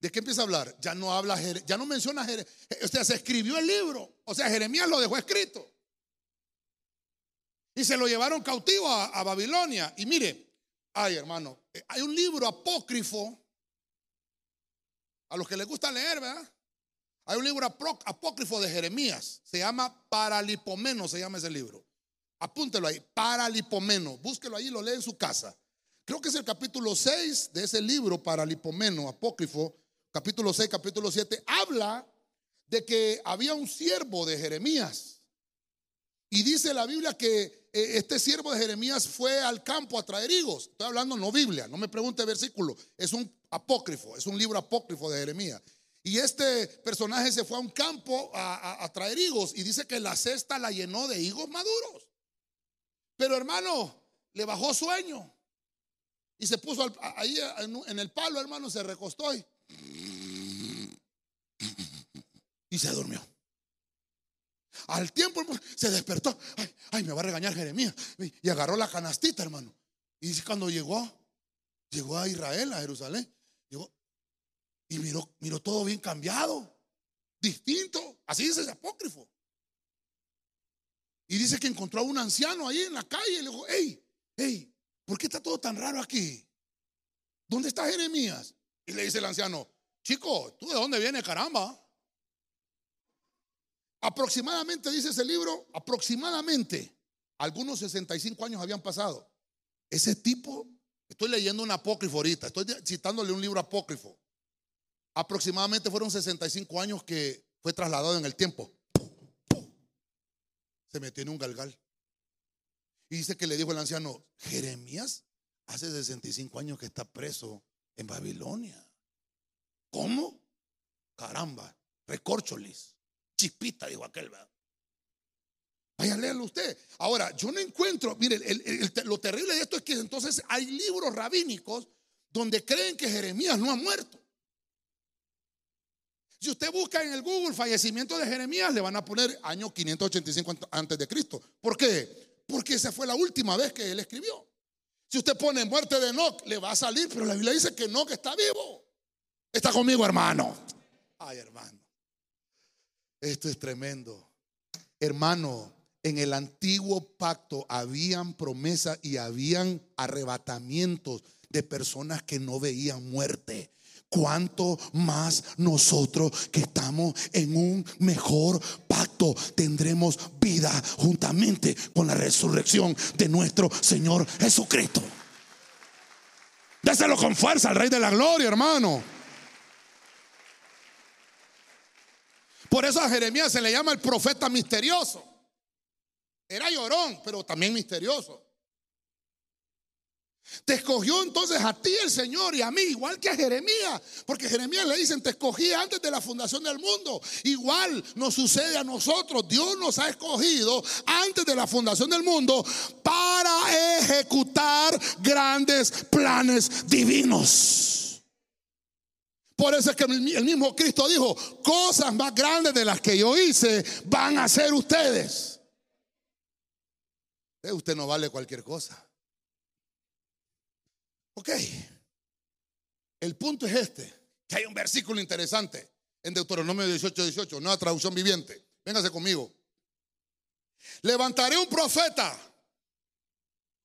¿De qué empieza a hablar? Ya no habla, ya no menciona Jere- O sea, se escribió el libro. O sea, Jeremías lo dejó escrito. Y se lo llevaron cautivo a, a Babilonia. Y mire, ay hermano, eh, hay un libro apócrifo. A los que les gusta leer, ¿verdad? Hay un libro apócrifo de Jeremías. Se llama Paralipomeno, se llama ese libro. Apúntelo ahí, Paralipomeno. Búsquelo ahí y lo lee en su casa. Creo que es el capítulo 6 de ese libro, Paralipomeno, apócrifo, capítulo 6, capítulo 7. Habla de que había un siervo de Jeremías. Y dice la Biblia que este siervo de Jeremías fue al campo a traer higos. Estoy hablando no Biblia, no me pregunte versículo. Es un apócrifo, es un libro apócrifo de Jeremías. Y este personaje se fue a un campo a, traer higos y dice que la cesta la llenó de higos maduros. Pero hermano, le bajó sueño. Y se puso ahí en el palo, hermano, se recostó y, y se durmió. Al tiempo, se despertó. Ay, ay, me va a regañar Jeremías. Y, agarró la canastita, hermano. Y cuando llegó, llegó a Israel, a Jerusalén, llegó y miró, miró todo bien cambiado, distinto. Así dice ese apócrifo. Y dice que encontró a un anciano ahí en la calle y le dijo, hey, hey, ¿por qué está todo tan raro aquí? ¿Dónde está Jeremías? Y le dice el anciano, chico, ¿tú de dónde vienes, caramba? Aproximadamente, dice ese libro, aproximadamente, algunos 65 años habían pasado. Ese tipo, estoy leyendo un apócrifo ahorita, estoy citándole un libro apócrifo. Aproximadamente fueron 65 años que fue trasladado en el tiempo. Se metió en un galgal. Y dice que le dijo el anciano, Jeremías hace 65 años que está preso en Babilonia. ¿Cómo? Caramba, recorcholis. Chispita, dijo aquel. ¿verdad? Vaya, léalo usted. Ahora, yo no encuentro, mire, lo terrible de esto es que entonces hay libros rabínicos donde creen que Jeremías no ha muerto. Si usted busca en el Google fallecimiento de Jeremías, le van a poner año 585 ant- antes de Cristo. ¿Por qué? Porque esa fue la última vez que él escribió. Si usted pone muerte de Enoch, le va a salir, pero la Biblia dice que Enoch está vivo. Está conmigo, hermano. Ay, hermano. Esto es tremendo. Hermano, en el antiguo pacto habían promesas y habían arrebatamientos de personas que no veían muerte. Cuánto más nosotros que estamos en un mejor pacto tendremos vida juntamente con la resurrección de nuestro Señor Jesucristo. Déselo con fuerza al Rey de la Gloria, hermano. Por eso a Jeremías se le llama el profeta misterioso. Era llorón, pero también misterioso. Te escogió entonces a ti el Señor y a mí, igual que a Jeremías. Porque Jeremías le dicen, te escogí antes de la fundación del mundo. Igual nos sucede a nosotros. Dios nos ha escogido antes de la fundación del mundo para ejecutar grandes planes divinos. Por eso es que el mismo Cristo dijo, cosas más grandes de las que yo hice van a ser ustedes. Eh, Usted no vale cualquier cosa. Ok. El punto es este, que hay un versículo interesante en Deuteronomio 18, 18, nueva traducción viviente. Véngase conmigo. Levantaré un profeta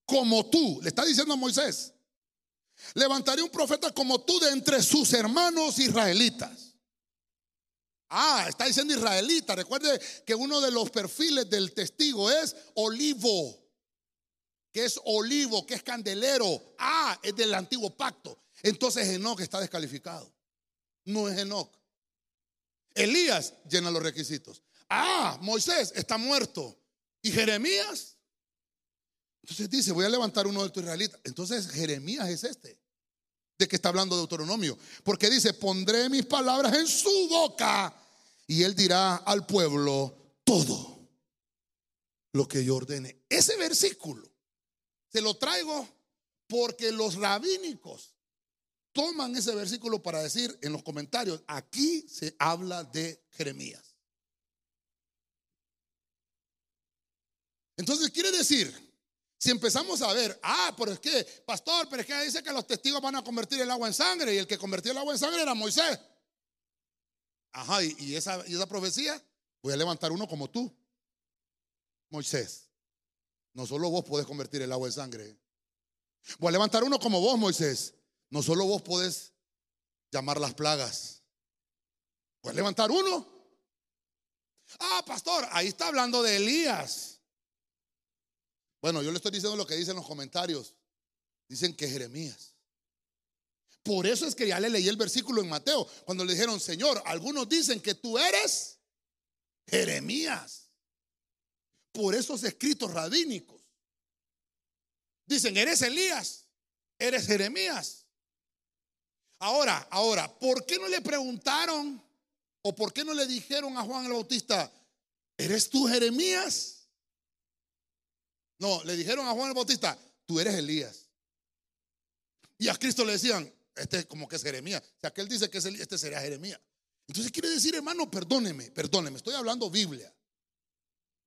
como tú, le está diciendo a Moisés. Levantaré un profeta como tú de entre sus hermanos israelitas. Ah, está diciendo israelita. Recuerde que uno de los perfiles del testigo es olivo que es olivo, que es candelero. Ah, es del antiguo pacto. Entonces Enoch está descalificado. No es Enoch. Elías llena los requisitos. Ah, Moisés está muerto. ¿Y Jeremías? Entonces dice, voy a levantar uno de tus israelitas. Entonces Jeremías es este. De que está hablando de Deuteronomio. Porque dice, pondré mis palabras en su boca y él dirá al pueblo todo lo que yo ordene. Ese versículo se lo traigo porque los rabínicos toman ese versículo para decir en los comentarios, aquí se habla de Jeremías. Entonces quiere decir, si empezamos a ver, ah, pero es que, pastor, pero es que dice que los testigos van a convertir el agua en sangre y el que convirtió el agua en sangre era Moisés. Ajá, y, esa, y esa profecía, voy a levantar uno como tú, Moisés. No solo vos podés convertir el agua en sangre. Voy a levantar uno como vos, Moisés. No solo vos podés llamar las plagas. Voy a levantar uno. Ah, pastor, ahí está hablando de Elías. Bueno, yo le estoy diciendo lo que dicen los comentarios. Dicen que Jeremías. Por eso es que ya le leí el versículo en Mateo, cuando le dijeron, Señor, algunos dicen que tú eres Jeremías. Por esos escritos rabínicos. Dicen, eres Elías, eres Jeremías. Ahora, ahora, ¿por qué no le preguntaron o por qué no le dijeron a Juan el Bautista, ¿eres tú Jeremías? No, le dijeron a Juan el Bautista, tú eres Elías. Y a Cristo le decían, este es como que es Jeremías. O sea, que él dice que es este sería Jeremías. Entonces quiere decir, hermano, perdóneme, perdóneme, estoy hablando Biblia.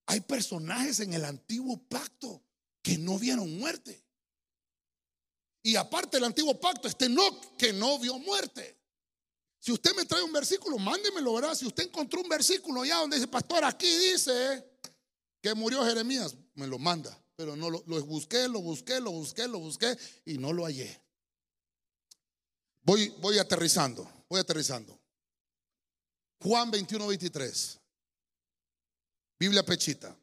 Hay personajes en el antiguo pacto que no vieron muerte. Y aparte del antiguo pacto, este no que no vio muerte. Si usted me trae un versículo, mándemelo, ¿verdad? Si usted encontró un versículo ya donde dice, pastor, aquí dice que murió Jeremías, me lo manda. Pero no lo, busqué, lo busqué, lo busqué, lo busqué y no lo hallé. Voy, voy aterrizando, voy aterrizando. Juan 21, 23. Biblia pechita.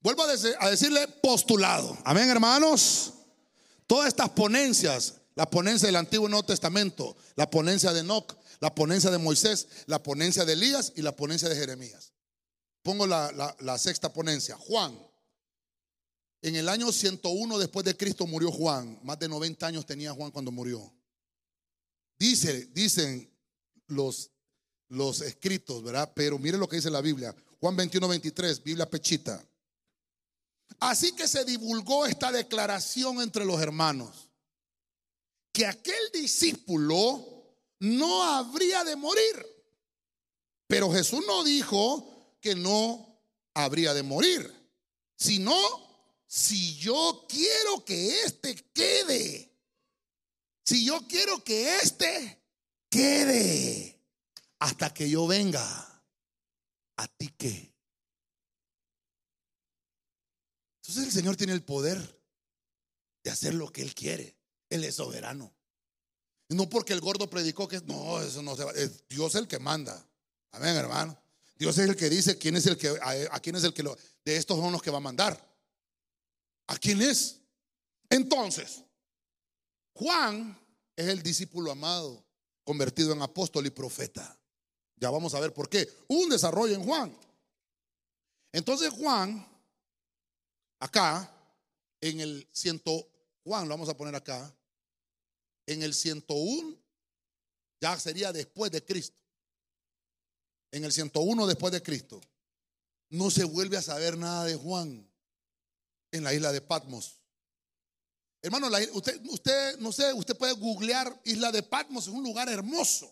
Vuelvo a, decirle postulado. Amén, hermanos. Todas estas ponencias, la ponencia del Antiguo y Nuevo Testamento, la ponencia de Enoch, la ponencia de Moisés, la ponencia de Elías y la ponencia de Jeremías. Pongo la, sexta ponencia. Juan. En el año 101 después de Cristo murió Juan. Más de 90 años tenía Juan cuando murió. Dice, dicen los, los escritos, ¿verdad? Pero mire lo que dice la Biblia. Juan 21, 23, Biblia pechita. Así que se divulgó esta declaración entre los hermanos, que aquel discípulo no habría de morir. Pero Jesús no dijo que no habría de morir, sino si yo quiero que éste quede, si yo quiero que éste quede hasta que yo venga, ¿a ti qué? Entonces el Señor tiene el poder de hacer lo que Él quiere. Él es soberano. No porque el gordo predicó que no, eso no se va. Es Dios el que manda. Amén, hermano. Dios es el que dice quién es el que a, quién es el que lo, de estos son los que va a mandar. ¿A quién es? Entonces, Juan es el discípulo amado, convertido en apóstol y profeta. Ya vamos a ver por qué. Un desarrollo en Juan. Entonces Juan Acá, en el ciento, Juan, lo vamos a poner acá, en el 101, ya sería después de Cristo. En el 101 después de Cristo, no se vuelve a saber nada de Juan en la isla de Patmos. Hermano, usted, usted, no sé, usted puede googlear Isla de Patmos, es un lugar hermoso.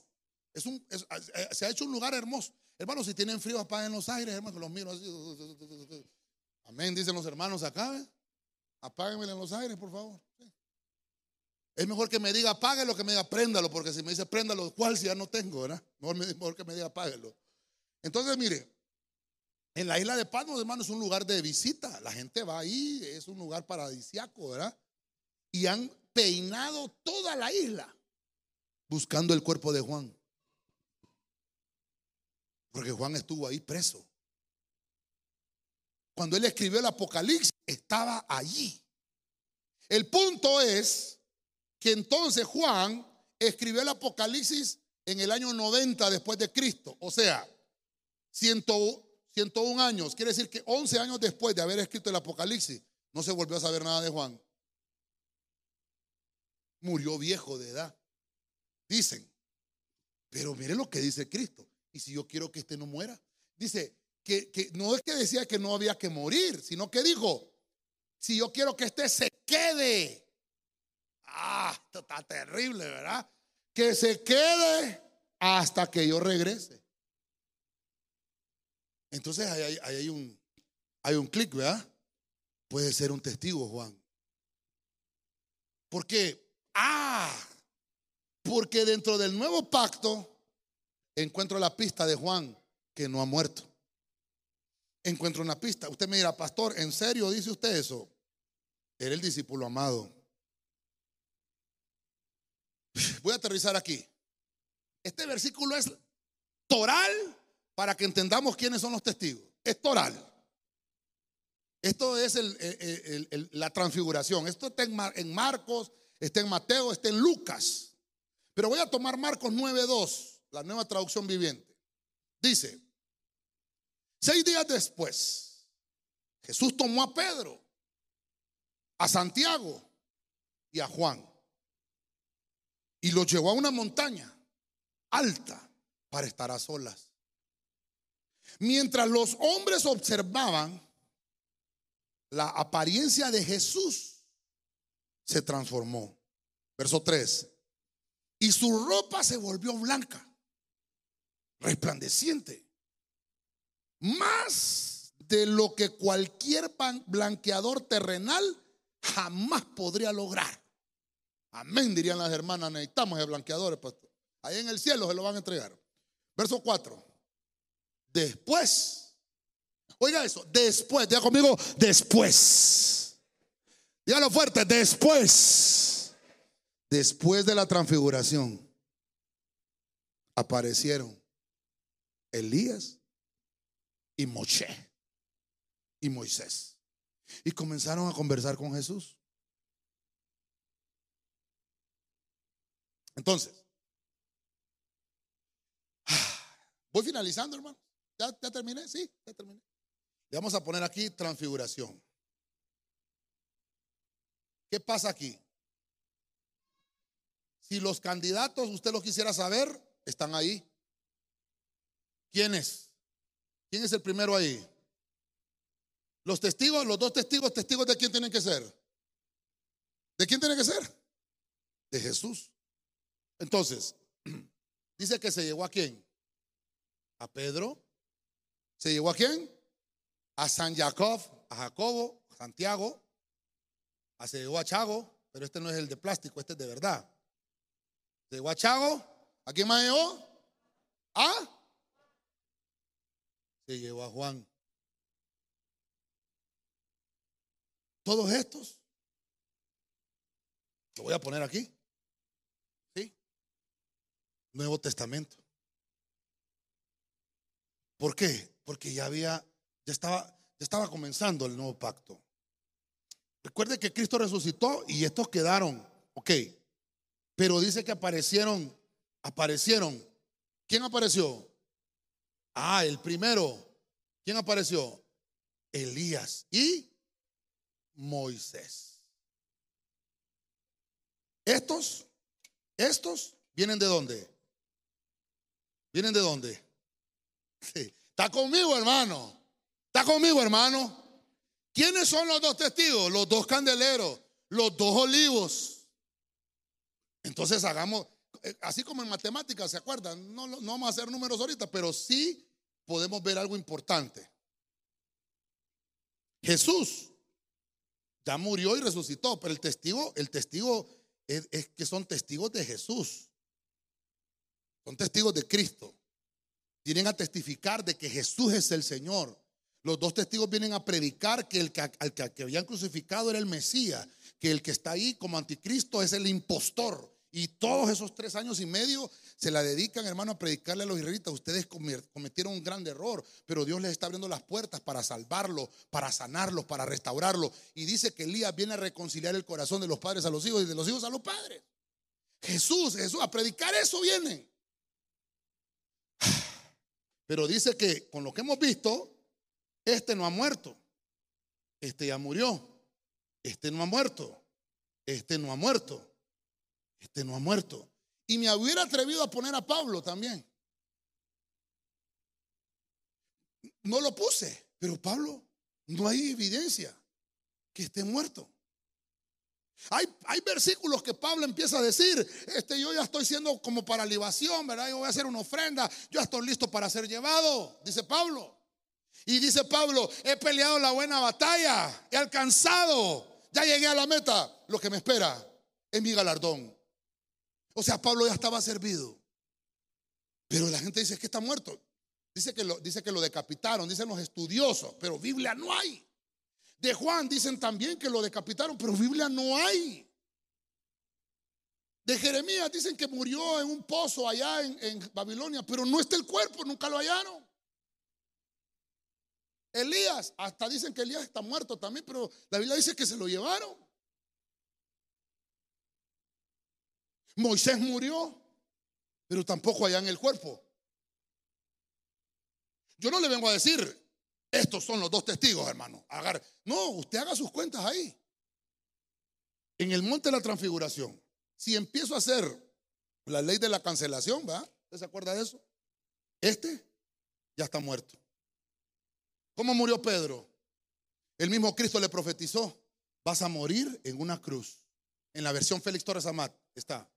Es un, eh, se ha hecho un lugar hermoso. Hermano, si tienen frío, apaguen los aires, hermano, que los miro así. Amén, dicen los hermanos acá. ¿eh? Apáguenme en los aires, por favor. Es mejor que me diga apáguelo que me diga préndalo, porque si me dice préndalo, ¿cuál si ya no tengo, verdad? Mejor, que me diga apáguelo. Entonces, mire, en la isla de Patmos, hermano, es un lugar de visita. La gente va ahí, es un lugar paradisiaco, ¿verdad? Y han peinado toda la isla buscando el cuerpo de Juan. Porque Juan estuvo ahí preso. Cuando él escribió el Apocalipsis, estaba allí. El punto es que entonces Juan escribió el Apocalipsis en el año 90 después de Cristo. O sea, 101 años. Quiere decir que 11 años después de haber escrito el Apocalipsis, no se volvió a saber nada de Juan. Murió viejo de edad. Dicen. Pero mire lo que dice Cristo. Y si yo quiero que este no muera. Dice, que, no es que decía que no había que morir, sino que dijo, si yo quiero que este se quede Ah, esto está terrible, ¿verdad? Que se quede hasta que yo regrese. Entonces ahí hay, un, un clic, ¿verdad? Puede ser un testigo, Juan. ¿Por qué? Ah, porque dentro del nuevo pacto encuentro la pista de Juan que no ha muerto. Encuentro una pista. Usted me dirá, pastor, ¿en serio dice usted eso? Era el discípulo amado. Voy a aterrizar aquí. Este versículo es toral para que entendamos quiénes son los testigos. Es toral. Esto es el- el- la transfiguración. Esto está en, en Marcos, está en Mateo, está en Lucas. Pero voy a tomar Marcos 9.2, la nueva traducción viviente. Dice, seis días después, Jesús tomó a Pedro, a Santiago y a Juan y los llevó a una montaña alta para estar a solas. Mientras los hombres observaban, la apariencia de Jesús se transformó. Verso 3. Y su ropa se volvió blanca, resplandeciente, más de lo que cualquier blanqueador terrenal jamás podría lograr. Amén, dirían las hermanas, necesitamos de blanqueadores, pastor. Ahí en el cielo se lo van a entregar. Verso 4. Después, oiga eso, después, diga conmigo, después. Dígalo fuerte, después. Después de la transfiguración, aparecieron Elías y Moshe y Moisés. Y comenzaron a conversar con Jesús. Entonces, *sighs* voy finalizando, hermano. ¿Ya, terminé? Sí, ya terminé. Le vamos a poner aquí transfiguración. ¿Qué pasa aquí? Si los candidatos, usted los quisiera saber, están ahí. ¿Quién es? ¿Quién es el primero ahí? Los testigos, los dos testigos, testigos de quién tienen que ser. ¿De quién tienen que ser? De Jesús. Entonces, *clears throat* dice que se llegó a quién? A Pedro. ¿Se llegó a quién? A San Jacob, a Jacobo, a Santiago. A se llegó a Chago, pero este no es el de plástico, este es de verdad. Se llegó a Chago. ¿A quién más llegó? ¿A? Se llegó a Juan. Todos estos, lo voy a poner aquí. ¿Sí? Nuevo Testamento. ¿Por qué? Porque ya había, ya estaba, ya estaba comenzando el nuevo pacto. Recuerde que Cristo resucitó y estos quedaron, ok. Pero dice que aparecieron, aparecieron. ¿Quién apareció? Ah, el primero. ¿Quién apareció? Elías y Moisés. Estos, estos vienen de dónde? ¿Vienen de dónde? Está conmigo, hermano. Está conmigo, hermano. ¿Quiénes son los dos testigos? Los dos candeleros, los dos olivos. Entonces hagamos, eh, así como en matemáticas, ¿se acuerdan? No, vamos a hacer números ahorita, pero sí podemos ver algo importante. Jesús ya murió y resucitó, pero el testigo, el testigo es, es que son testigos de Jesús. Son testigos de Cristo. Vienen a testificar de que Jesús es el Señor. Los dos testigos vienen a predicar que el que, al que, habían crucificado era el Mesías, que el que está ahí como anticristo es el impostor. Y todos esos tres años y medio se la dedican, hermano, a predicarle a los israelitas. Ustedes cometieron un gran error, pero Dios les está abriendo las puertas para salvarlos, para sanarlos, para restaurarlos. Y dice que Elías viene a reconciliar el corazón de los padres a los hijos y de los hijos a los padres. Jesús, Jesús, a predicar eso vienen. Pero dice que con lo que hemos visto, este no ha muerto. Este ya murió. Este no ha muerto. Este no ha muerto. Este no ha muerto. Y me hubiera atrevido a poner a Pablo también. No lo puse, pero Pablo, no hay evidencia que esté muerto. Hay, hay versículos que Pablo empieza a decir, este, yo ya estoy siendo como para libación, ¿verdad? Yo voy a hacer una ofrenda, yo estoy listo para ser llevado, dice Pablo. Y dice Pablo, he peleado la buena batalla, he alcanzado, ya llegué a la meta, lo que me espera es mi galardón. O sea, Pablo ya estaba servido. Pero la gente dice que está muerto. Dice que lo, dice que lo decapitaron, dicen los estudiosos, pero Biblia no hay. De Juan dicen también que lo decapitaron, pero Biblia no hay. De Jeremías dicen que murió en un pozo allá en, Babilonia, pero no está el cuerpo, nunca lo hallaron. Elías, hasta dicen que Elías está muerto también, pero la Biblia dice que se lo llevaron. Moisés murió, pero tampoco allá en el cuerpo. Yo no le vengo a decir, estos son los dos testigos, hermano. No, usted haga sus cuentas ahí. En el monte de la transfiguración, si empiezo a hacer la ley de la cancelación, ¿va? ¿Usted se acuerda de eso? Este ya está muerto. ¿Cómo murió Pedro? El mismo Cristo le profetizó, vas a morir en una cruz. En la versión Félix Torres Amat está.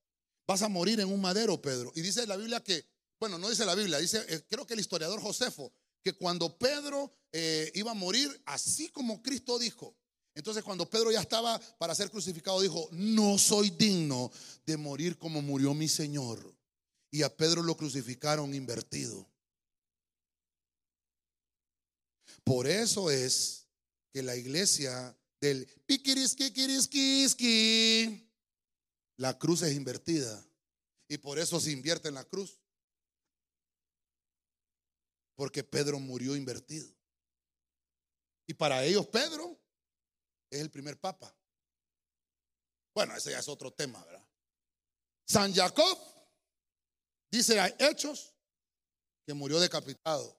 Vas a morir en un madero, Pedro. Y dice la Biblia que, bueno, no dice la Biblia, dice, eh, creo que el historiador Josefo, que cuando Pedro eh, iba a morir, así como Cristo dijo, entonces cuando Pedro ya estaba para ser crucificado, dijo, no soy digno de morir como murió mi Señor. Y a Pedro lo crucificaron invertido. Por eso es que la iglesia del piquiriski, la cruz es invertida. Y por eso se invierte en la cruz. Porque Pedro murió invertido. Y para ellos Pedro es el primer papa. Bueno, ese ya es otro tema, ¿verdad? San Jacob dice, hay hechos que murió decapitado.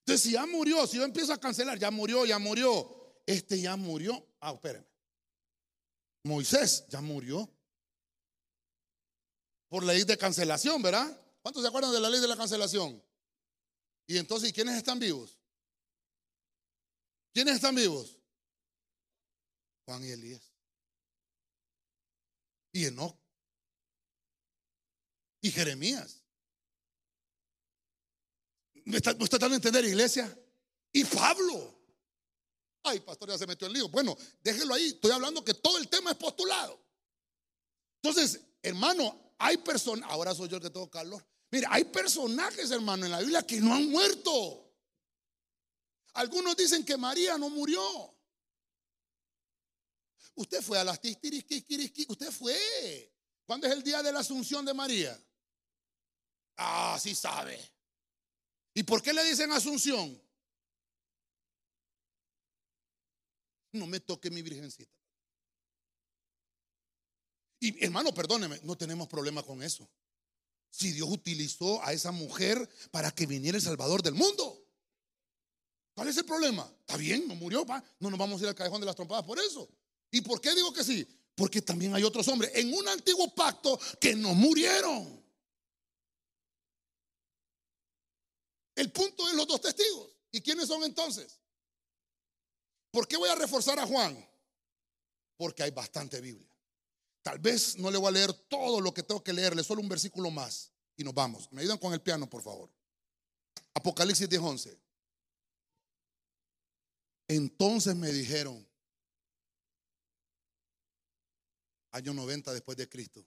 Entonces, si ya murió, si yo empiezo a cancelar, ya murió, ya murió, este ya murió. Ah, espérenme. Moisés ya murió. Por ley de cancelación, ¿verdad? ¿Cuántos se acuerdan de la ley de la cancelación? Y entonces, ¿quiénes están vivos? ¿Quiénes están vivos? Juan y Elías. Y Enoch. Y Jeremías. ¿Me está, tratando de entender, iglesia? Y Pablo. Ay, pastor, ya se metió en lío. Bueno, déjelo ahí. Estoy hablando que todo el tema es postulado. Entonces, hermano, hay personas. Ahora soy yo el que tengo calor. Mire, hay personajes, hermano, en la Biblia que no han muerto. Algunos dicen que María no murió. Usted fue a las tistirisquisquiriski. Usted fue. ¿Cuándo es el día de la asunción de María? Ah, sí sabe. ¿Y por qué le dicen asunción? No me toque mi virgencita. Y hermano, perdóneme, no tenemos problema con eso. Si Dios utilizó a esa mujer para que viniera el Salvador del mundo. ¿Cuál es el problema? Está bien, no murió. No nos vamos a ir al callejón de las trompadas por eso. ¿Y por qué digo que sí? Porque también hay otros hombres en un antiguo pacto que no murieron. El punto es los dos testigos. ¿Y quiénes son entonces? ¿Por qué voy a reforzar a Juan? Porque hay bastante Biblia. Tal vez no le voy a leer todo lo que tengo que leerle, solo un versículo más y nos vamos. ¿Me ayudan con el piano, por favor? Apocalipsis 10:11. Entonces me dijeron, año 90 después de Cristo,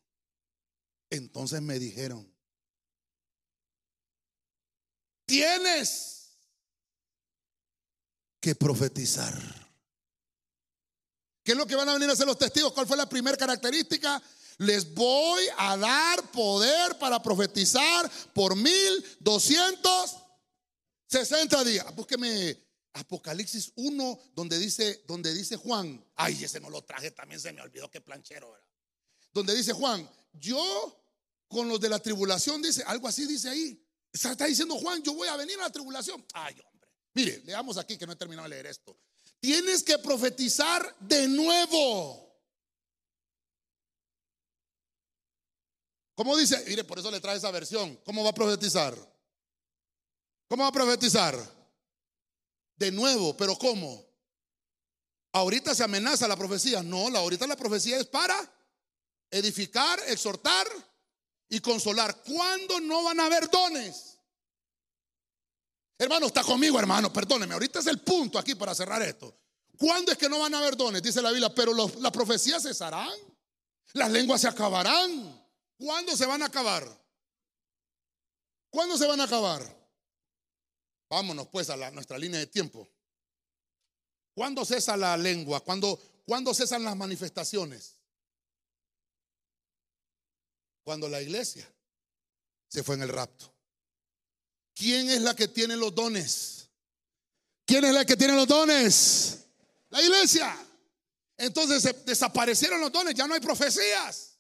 entonces me dijeron, tienes que profetizar. ¿Qué es lo que van a venir a hacer los testigos? ¿Cuál fue la primera característica? Les voy a dar poder para profetizar por 1260 días. Búsqueme Apocalipsis 1, donde dice, donde dice Juan, ay, ese no lo traje, también se me olvidó que planchero era. Donde dice Juan, yo con los de la tribulación, dice, algo así dice ahí. Está diciendo Juan, yo voy a venir a la tribulación. Ay, hombre. Mire, leamos aquí que no he terminado de leer esto. Tienes que profetizar de nuevo. ¿Cómo dice? Mire, por eso le trae esa versión. ¿Cómo va a profetizar? ¿Cómo va a profetizar? De nuevo, pero ¿cómo? Ahorita se amenaza la profecía. No, la, ahorita la profecía es para edificar, exhortar y consolar. ¿Cuándo no van a haber dones? Hermano, está conmigo, hermano, perdóneme. Ahorita es el punto aquí para cerrar esto. ¿Cuándo es que no van a haber dones? Dice la Biblia, pero los- las profecías cesarán. Las lenguas se acabarán. ¿Cuándo se van a acabar? ¿Cuándo se van a acabar? Vámonos pues a la- nuestra línea de tiempo. ¿Cuándo cesa la lengua? ¿Cuándo, ¿Cuándo cesan las manifestaciones? Cuando la iglesia se fue en el rapto. ¿Quién es la que tiene los dones? ¿Quién es la que tiene los dones? La iglesia. Entonces desaparecieron los dones, ya no hay profecías.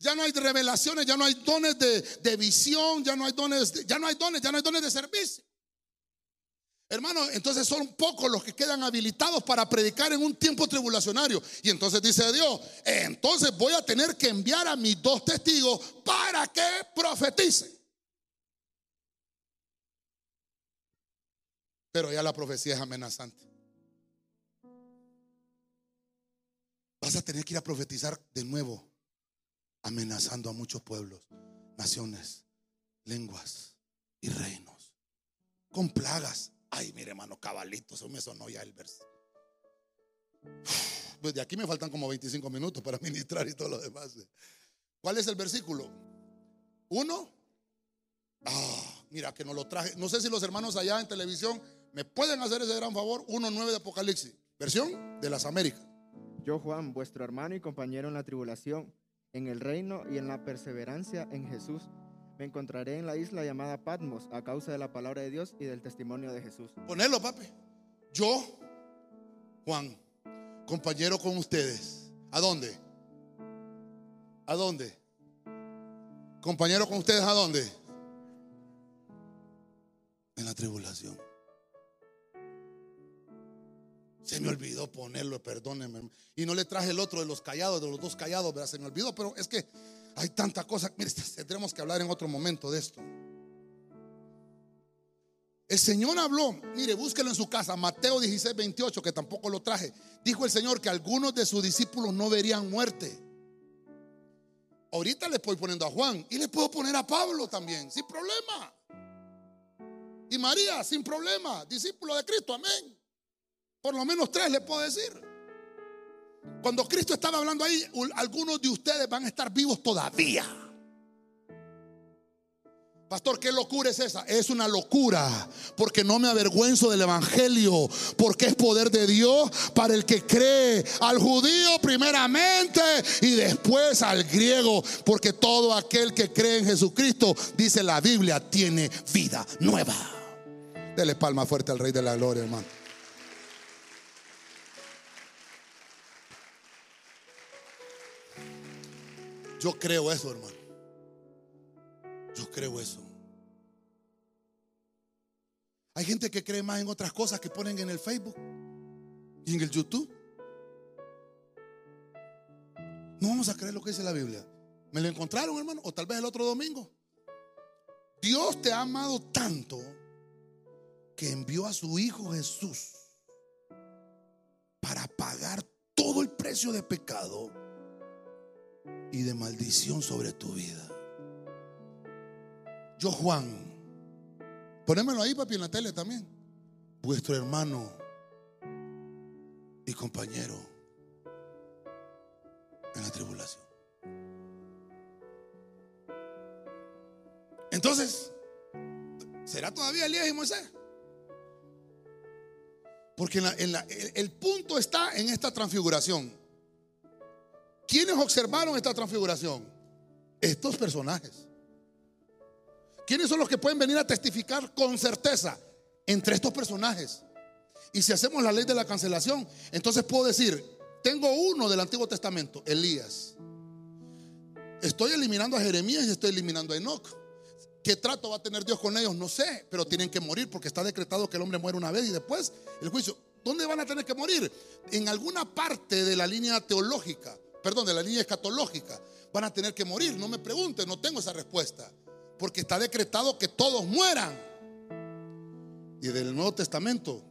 Ya no hay revelaciones, ya no hay dones de, visión, ya no hay dones, de- ya no hay dones, ya no hay dones de servicio. Hermano, entonces son pocos los que quedan habilitados para predicar en un tiempo tribulacionario. Y entonces dice Dios, entonces voy a tener que enviar a mis dos testigos para que profeticen. Pero ya la profecía es amenazante. Vas a tener que ir a profetizar de nuevo, amenazando a muchos pueblos, naciones, lenguas y reinos, con plagas. Ay, mire, hermano, cabalito, eso me sonó ya el verso. Pues de aquí me faltan como 25 minutos para *laughs* ministrar y todo lo demás. ¿Cuál es el versículo? ¿Uno? Ah, mira que no lo traje. No sé si los hermanos allá en televisión me pueden hacer ese gran favor. 1.9 de Apocalipsis, versión de las Américas. Yo, Juan, vuestro hermano y compañero en la tribulación, en el reino y en la perseverancia en Jesús, me encontraré en la isla llamada Patmos a causa de la palabra de Dios y del testimonio de Jesús. Ponelo, papi. Yo, Juan, compañero con ustedes. ¿A dónde? ¿A dónde? Compañero con ustedes, ¿a dónde? En la tribulación. Se me olvidó ponerlo, perdónenme. Y no le traje el otro de los callados, de los dos callados. Se me olvidó, pero es que hay tanta cosa. Mire, *laughs* tendremos que hablar en otro momento de esto. El Señor habló, mire, búsquelo en su casa, Mateo 16, 28, que tampoco lo traje. Dijo el Señor que algunos de sus discípulos no verían muerte. Ahorita le estoy poniendo a Juan y le puedo poner a Pablo también, sin problema. Y María, sin problema, discípulo de Cristo, amén. Por lo menos tres le puedo decir. Cuando Cristo estaba hablando ahí, algunos de ustedes van a estar vivos todavía. Pastor, ¿qué locura es esa? Es una locura, porque no me avergüenzo del Evangelio, porque es poder de Dios para el que cree, al judío primeramente y después al griego, porque todo aquel que cree en Jesucristo, dice la Biblia, tiene vida nueva. Dele palma fuerte al Rey de la Gloria, hermano. Yo creo eso, hermano. Yo creo eso. Hay gente que cree más en otras cosas que ponen en el Facebook y en el YouTube. No vamos a creer lo que dice la Biblia. ¿Me lo encontraron, hermano? O tal vez el otro domingo. Dios te ha amado tanto que envió a su Hijo Jesús para pagar todo el precio de pecado y de maldición sobre tu vida. Yo, Juan, ponémelo ahí, papi, en la tele también. Vuestro hermano y compañero en la tribulación. Entonces, ¿será todavía Elías y Moisés? Porque el punto está en esta transfiguración. ¿Quiénes observaron esta transfiguración? Estos personajes. ¿Quiénes son los que pueden venir a testificar con certeza? Entre estos personajes. Y si hacemos la ley de la cancelación, entonces puedo decir, tengo uno del Antiguo Testamento, Elías. Estoy eliminando a Jeremías y estoy eliminando a Enoch. ¿Qué trato va a tener Dios con ellos? No sé, pero tienen que morir porque está decretado que el hombre muere una vez y después el juicio. ¿Dónde van a tener que morir? En alguna parte de la línea teológica, perdón, de la línea escatológica, van a tener que morir. No me pregunten, no tengo esa respuesta. Porque está decretado que todos mueran. Y del Nuevo Testamento,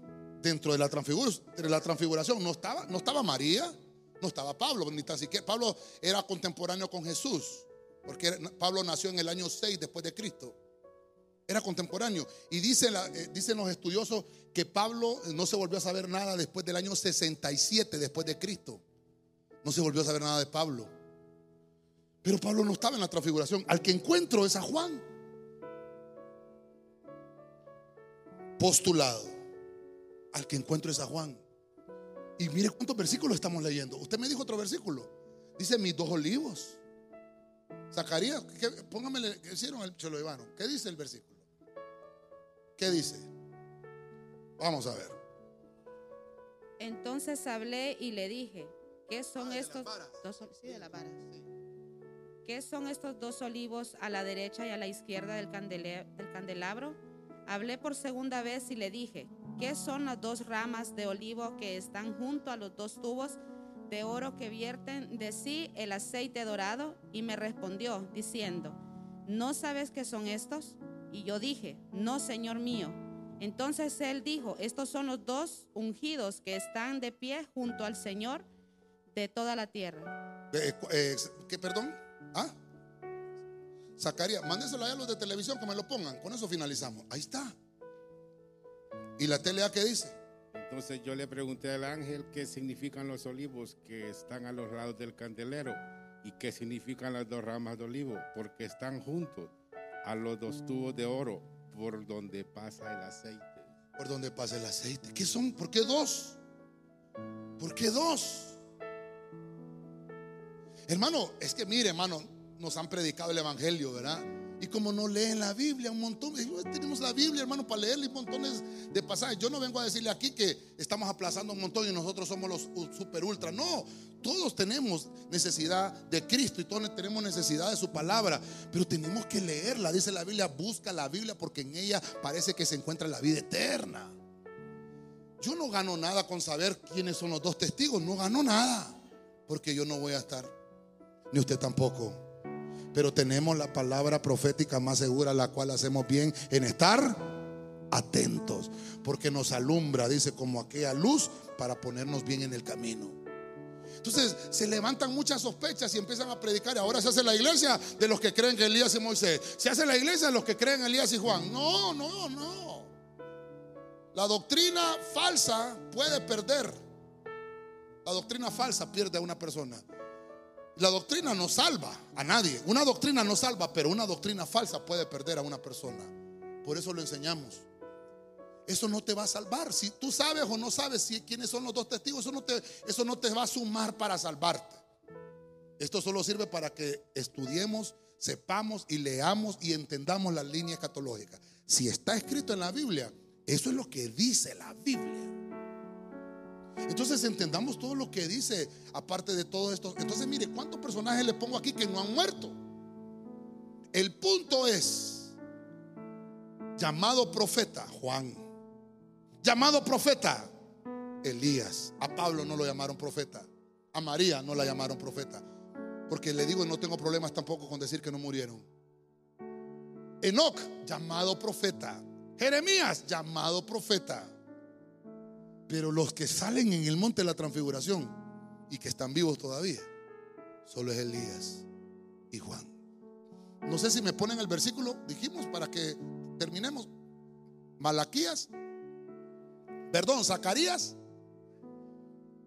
dentro de la, transfiguración, no estaba, no estaba María, no estaba Pablo, ni tan siquiera. Pablo era contemporáneo con Jesús, porque Pablo nació en el año 6 después de Cristo. Era contemporáneo. Y dice eh, dicen los estudiosos que Pablo no se volvió a saber nada después del año 67 después de Cristo. No se volvió a saber nada de Pablo. Pero Pablo no estaba en la transfiguración. Al que encuentro es a Juan. Postulado. Al que encuentro es a Juan. Y mire cuántos versículos estamos leyendo. Usted me dijo otro versículo. Dice mis dos olivos. Zacarías, póngame, ¿qué hicieron? El, se lo. ¿Qué dice el versículo? ¿Qué dice? Vamos a ver. Entonces hablé y le dije, ¿qué son estos dos sí, de la vara, ¿Qué son estos dos olivos a la derecha y a la izquierda del, del candelabro? Hablé por segunda vez y le dije, ¿qué son las dos ramas de olivo que están junto a los dos tubos de oro que vierten de sí el aceite dorado? Y me respondió diciendo, ¿no sabes qué son estos? Y yo dije, no, Señor mío. Entonces él dijo, estos son los dos ungidos que están de pie junto al Señor de toda la tierra. Eh, eh, ¿Qué, perdón? ¿Ah? Zacarías, mándeselo a los de televisión que me lo pongan. Con eso finalizamos. Ahí está. ¿Y la telea qué dice? Entonces yo le pregunté al ángel qué significan los olivos que están a los lados del candelero y qué significan las dos ramas de olivo, porque están juntos a los dos tubos de oro por donde pasa el aceite. Por donde pasa el aceite. ¿Qué son? ¿Por qué dos? ¿Por qué dos? Hermano, es que mire, hermano, nos han predicado el evangelio, ¿verdad? Y como no leen la Biblia, un montón, tenemos la Biblia, hermano, para leerle montones de pasajes. Yo no vengo a decirle aquí que estamos aplazando un montón y nosotros somos los super ultra. No, todos tenemos necesidad de Cristo y todos tenemos necesidad de su palabra. Pero tenemos que leerla. Dice la Biblia, busca la Biblia porque en ella parece que se encuentra la vida eterna. Yo no gano nada con saber quiénes son los dos testigos. No gano nada. Porque yo no voy a estar. Ni usted tampoco pero tenemos la palabra profética más segura, la cual hacemos bien en estar atentos, porque nos alumbra, dice, como aquella luz para ponernos bien en el camino. Entonces se levantan muchas sospechas y empiezan a predicar. Ahora se hace la iglesia de los que creen que Elías y Moisés. Se hace la iglesia de los que creen Elías y Juan. No, no, no. La doctrina falsa puede perder. La doctrina falsa pierde a una persona. La doctrina no salva a nadie. Una doctrina no salva, pero una doctrina falsa puede perder a una persona. Por eso lo enseñamos. Eso no te va a salvar. Si tú sabes o no sabes si, quiénes son los dos testigos, eso no, te, eso no te va a sumar para salvarte. Esto solo sirve para que estudiemos, sepamos y leamos y entendamos la línea escatológica. Si está escrito en la Biblia, eso es lo que dice la Biblia. Entonces entendamos todo lo que dice aparte de todo esto. Entonces mire, ¿cuántos personajes le pongo aquí que no han muerto? El punto es, llamado profeta, Juan. Llamado profeta, Elías. A Pablo no lo llamaron profeta. A María no la llamaron profeta. Porque le digo, no tengo problemas tampoco con decir que no murieron. Enoch, llamado profeta. Jeremías, llamado profeta. Pero los que salen en el monte de la transfiguración y que están vivos todavía, solo es Elías y Juan. No sé si me ponen el versículo, dijimos, para que terminemos. Malaquías, perdón, Zacarías,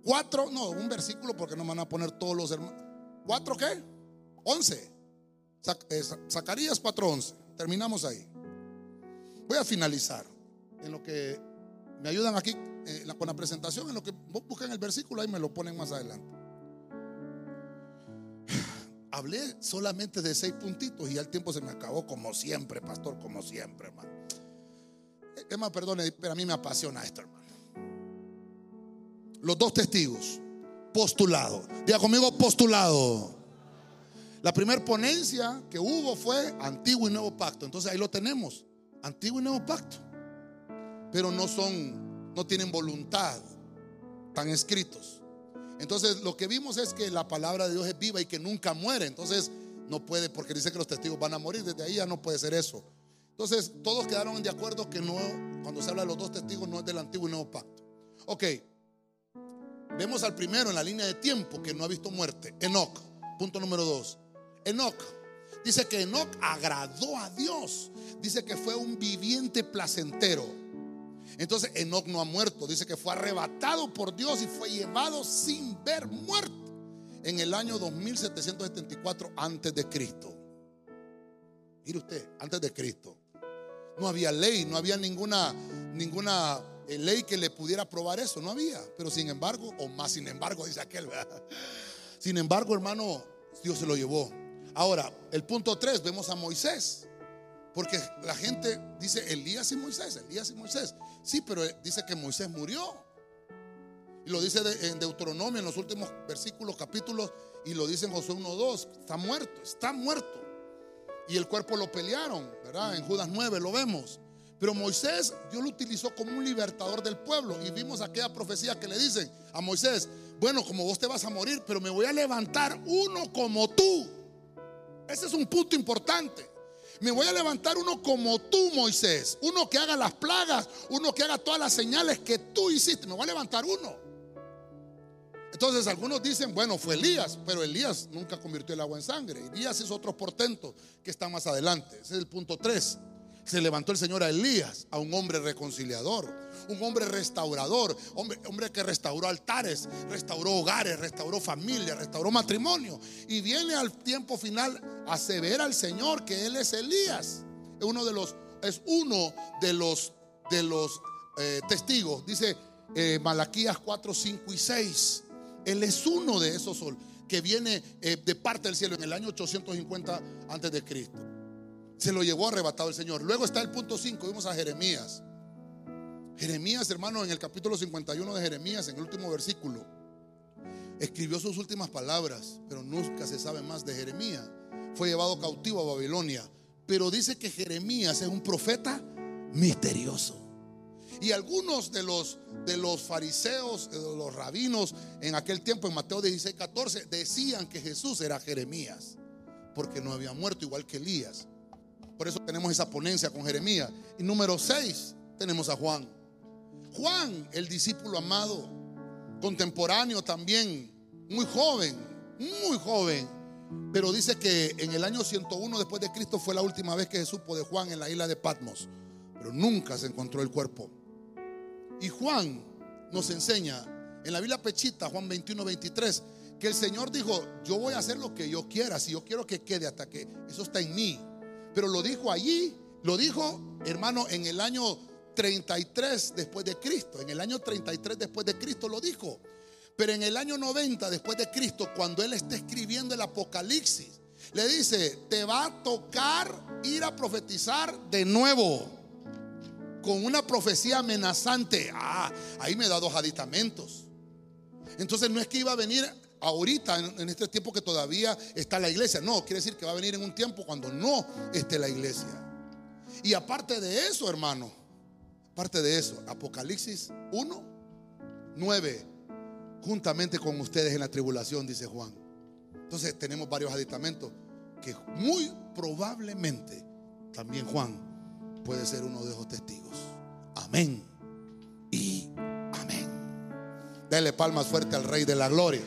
cuatro, no, un versículo porque no me van a poner todos los hermanos. ¿Cuatro qué? Once. Eh, Zacarías 4:11. Terminamos ahí. Voy a finalizar en lo que me ayudan aquí eh, con la presentación, en lo que buscan el versículo, ahí me lo ponen más adelante. *sighs* Hablé solamente de seis puntitos y ya el tiempo se me acabó, como siempre, pastor, como siempre, hermano. Es más, perdone, pero a mí me apasiona esto, hermano. Los dos testigos, postulado. Diga conmigo, postulado. La primera ponencia que hubo fue Antiguo y Nuevo Pacto. Entonces ahí lo tenemos, Antiguo y Nuevo Pacto. Pero no son no tienen voluntad, están escritos. Entonces lo que vimos es que la palabra de Dios es viva y que nunca muere. Entonces no puede, porque dice que los testigos van a morir, desde ahí ya no puede ser eso. Entonces todos quedaron de acuerdo que no, cuando se habla de los dos testigos, no es del antiguo y nuevo pacto. Ok. Vemos al primero en la línea de tiempo que no ha visto muerte. Enoch. Punto número dos. Enoch. Dice que Enoch agradó a Dios. Dice que fue un viviente placentero. Entonces Enoch no ha muerto. Dice que fue arrebatado por Dios y fue llevado sin ver muerte en el año 2774 antes de Cristo. Mire usted, antes de Cristo. No había ley, no había ninguna, ninguna eh, ley que le pudiera probar eso, no había. Pero sin embargo, o más sin embargo, *laughs* dice aquel, Sin embargo, hermano, Dios se lo llevó. Ahora, el punto 3, vemos a Moisés. Porque la gente dice Elías y Moisés, Elías y Moisés. Sí, pero dice que Moisés murió. Y lo dice en Deuteronomio en los últimos versículos, capítulos, y lo dice en Josué 1.2, está muerto, está muerto y el cuerpo lo pelearon, ¿verdad? En Judas 9 lo vemos. Pero Moisés, Dios lo utilizó como un libertador del pueblo. Y vimos aquella profecía que le dicen a Moisés, bueno, como vos te vas a morir, pero me voy a levantar uno como tú. Ese es un punto importante. Me voy a levantar uno como tú, Moisés. Uno que haga las plagas, uno que haga todas las señales que tú hiciste. Me voy a levantar uno. Entonces algunos dicen, bueno, fue Elías, pero Elías nunca convirtió el agua en sangre. Elías es otro portento que está más adelante. Ese es el punto 3. Se levantó el Señor a Elías, a un hombre reconciliador, un hombre restaurador, hombre, hombre que restauró altares, restauró hogares, restauró familia, restauró matrimonio. Y viene al tiempo final a ver al Señor que Él es Elías. Es uno de los, es uno de los, de los eh, testigos. Dice eh, Malaquías 4, 5 y 6. Él es uno de esos sol que viene eh, de parte del cielo en el año 850 antes de Cristo. Se lo llevó arrebatado el Señor. Luego está el punto 5, vimos a Jeremías. Jeremías, hermano, en el capítulo 51 de Jeremías, en el último versículo, escribió sus últimas palabras, pero nunca se sabe más de Jeremías. Fue llevado cautivo a Babilonia, pero dice que Jeremías es un profeta misterioso. Y algunos de los, de los fariseos, de los rabinos en aquel tiempo, en Mateo 16, 14, decían que Jesús era Jeremías, porque no había muerto igual que Elías. Por eso tenemos esa ponencia con Jeremías. Y número 6, tenemos a Juan. Juan, el discípulo amado, contemporáneo también, muy joven, muy joven. Pero dice que en el año 101 después de Cristo fue la última vez que se supo de Juan en la isla de Patmos. Pero nunca se encontró el cuerpo. Y Juan nos enseña en la Biblia Pechita, Juan 21, 23, que el Señor dijo, yo voy a hacer lo que yo quiera, si yo quiero que quede hasta que eso está en mí. Pero lo dijo allí, lo dijo, hermano, en el año 33 después de Cristo, en el año 33 después de Cristo lo dijo. Pero en el año 90 después de Cristo, cuando él está escribiendo el Apocalipsis, le dice, te va a tocar ir a profetizar de nuevo con una profecía amenazante. Ah, ahí me da dos aditamentos. Entonces no es que iba a venir ahorita, en, este tiempo que todavía está la iglesia. No, quiere decir que va a venir en un tiempo cuando no esté la iglesia. Y aparte de eso, hermano, aparte de eso, Apocalipsis 1, 9, juntamente con ustedes en la tribulación, dice Juan. Entonces tenemos varios aditamentos que muy probablemente también Juan puede ser uno de esos testigos. Amén. Y amén. Dele palmas fuerte al Rey de la Gloria.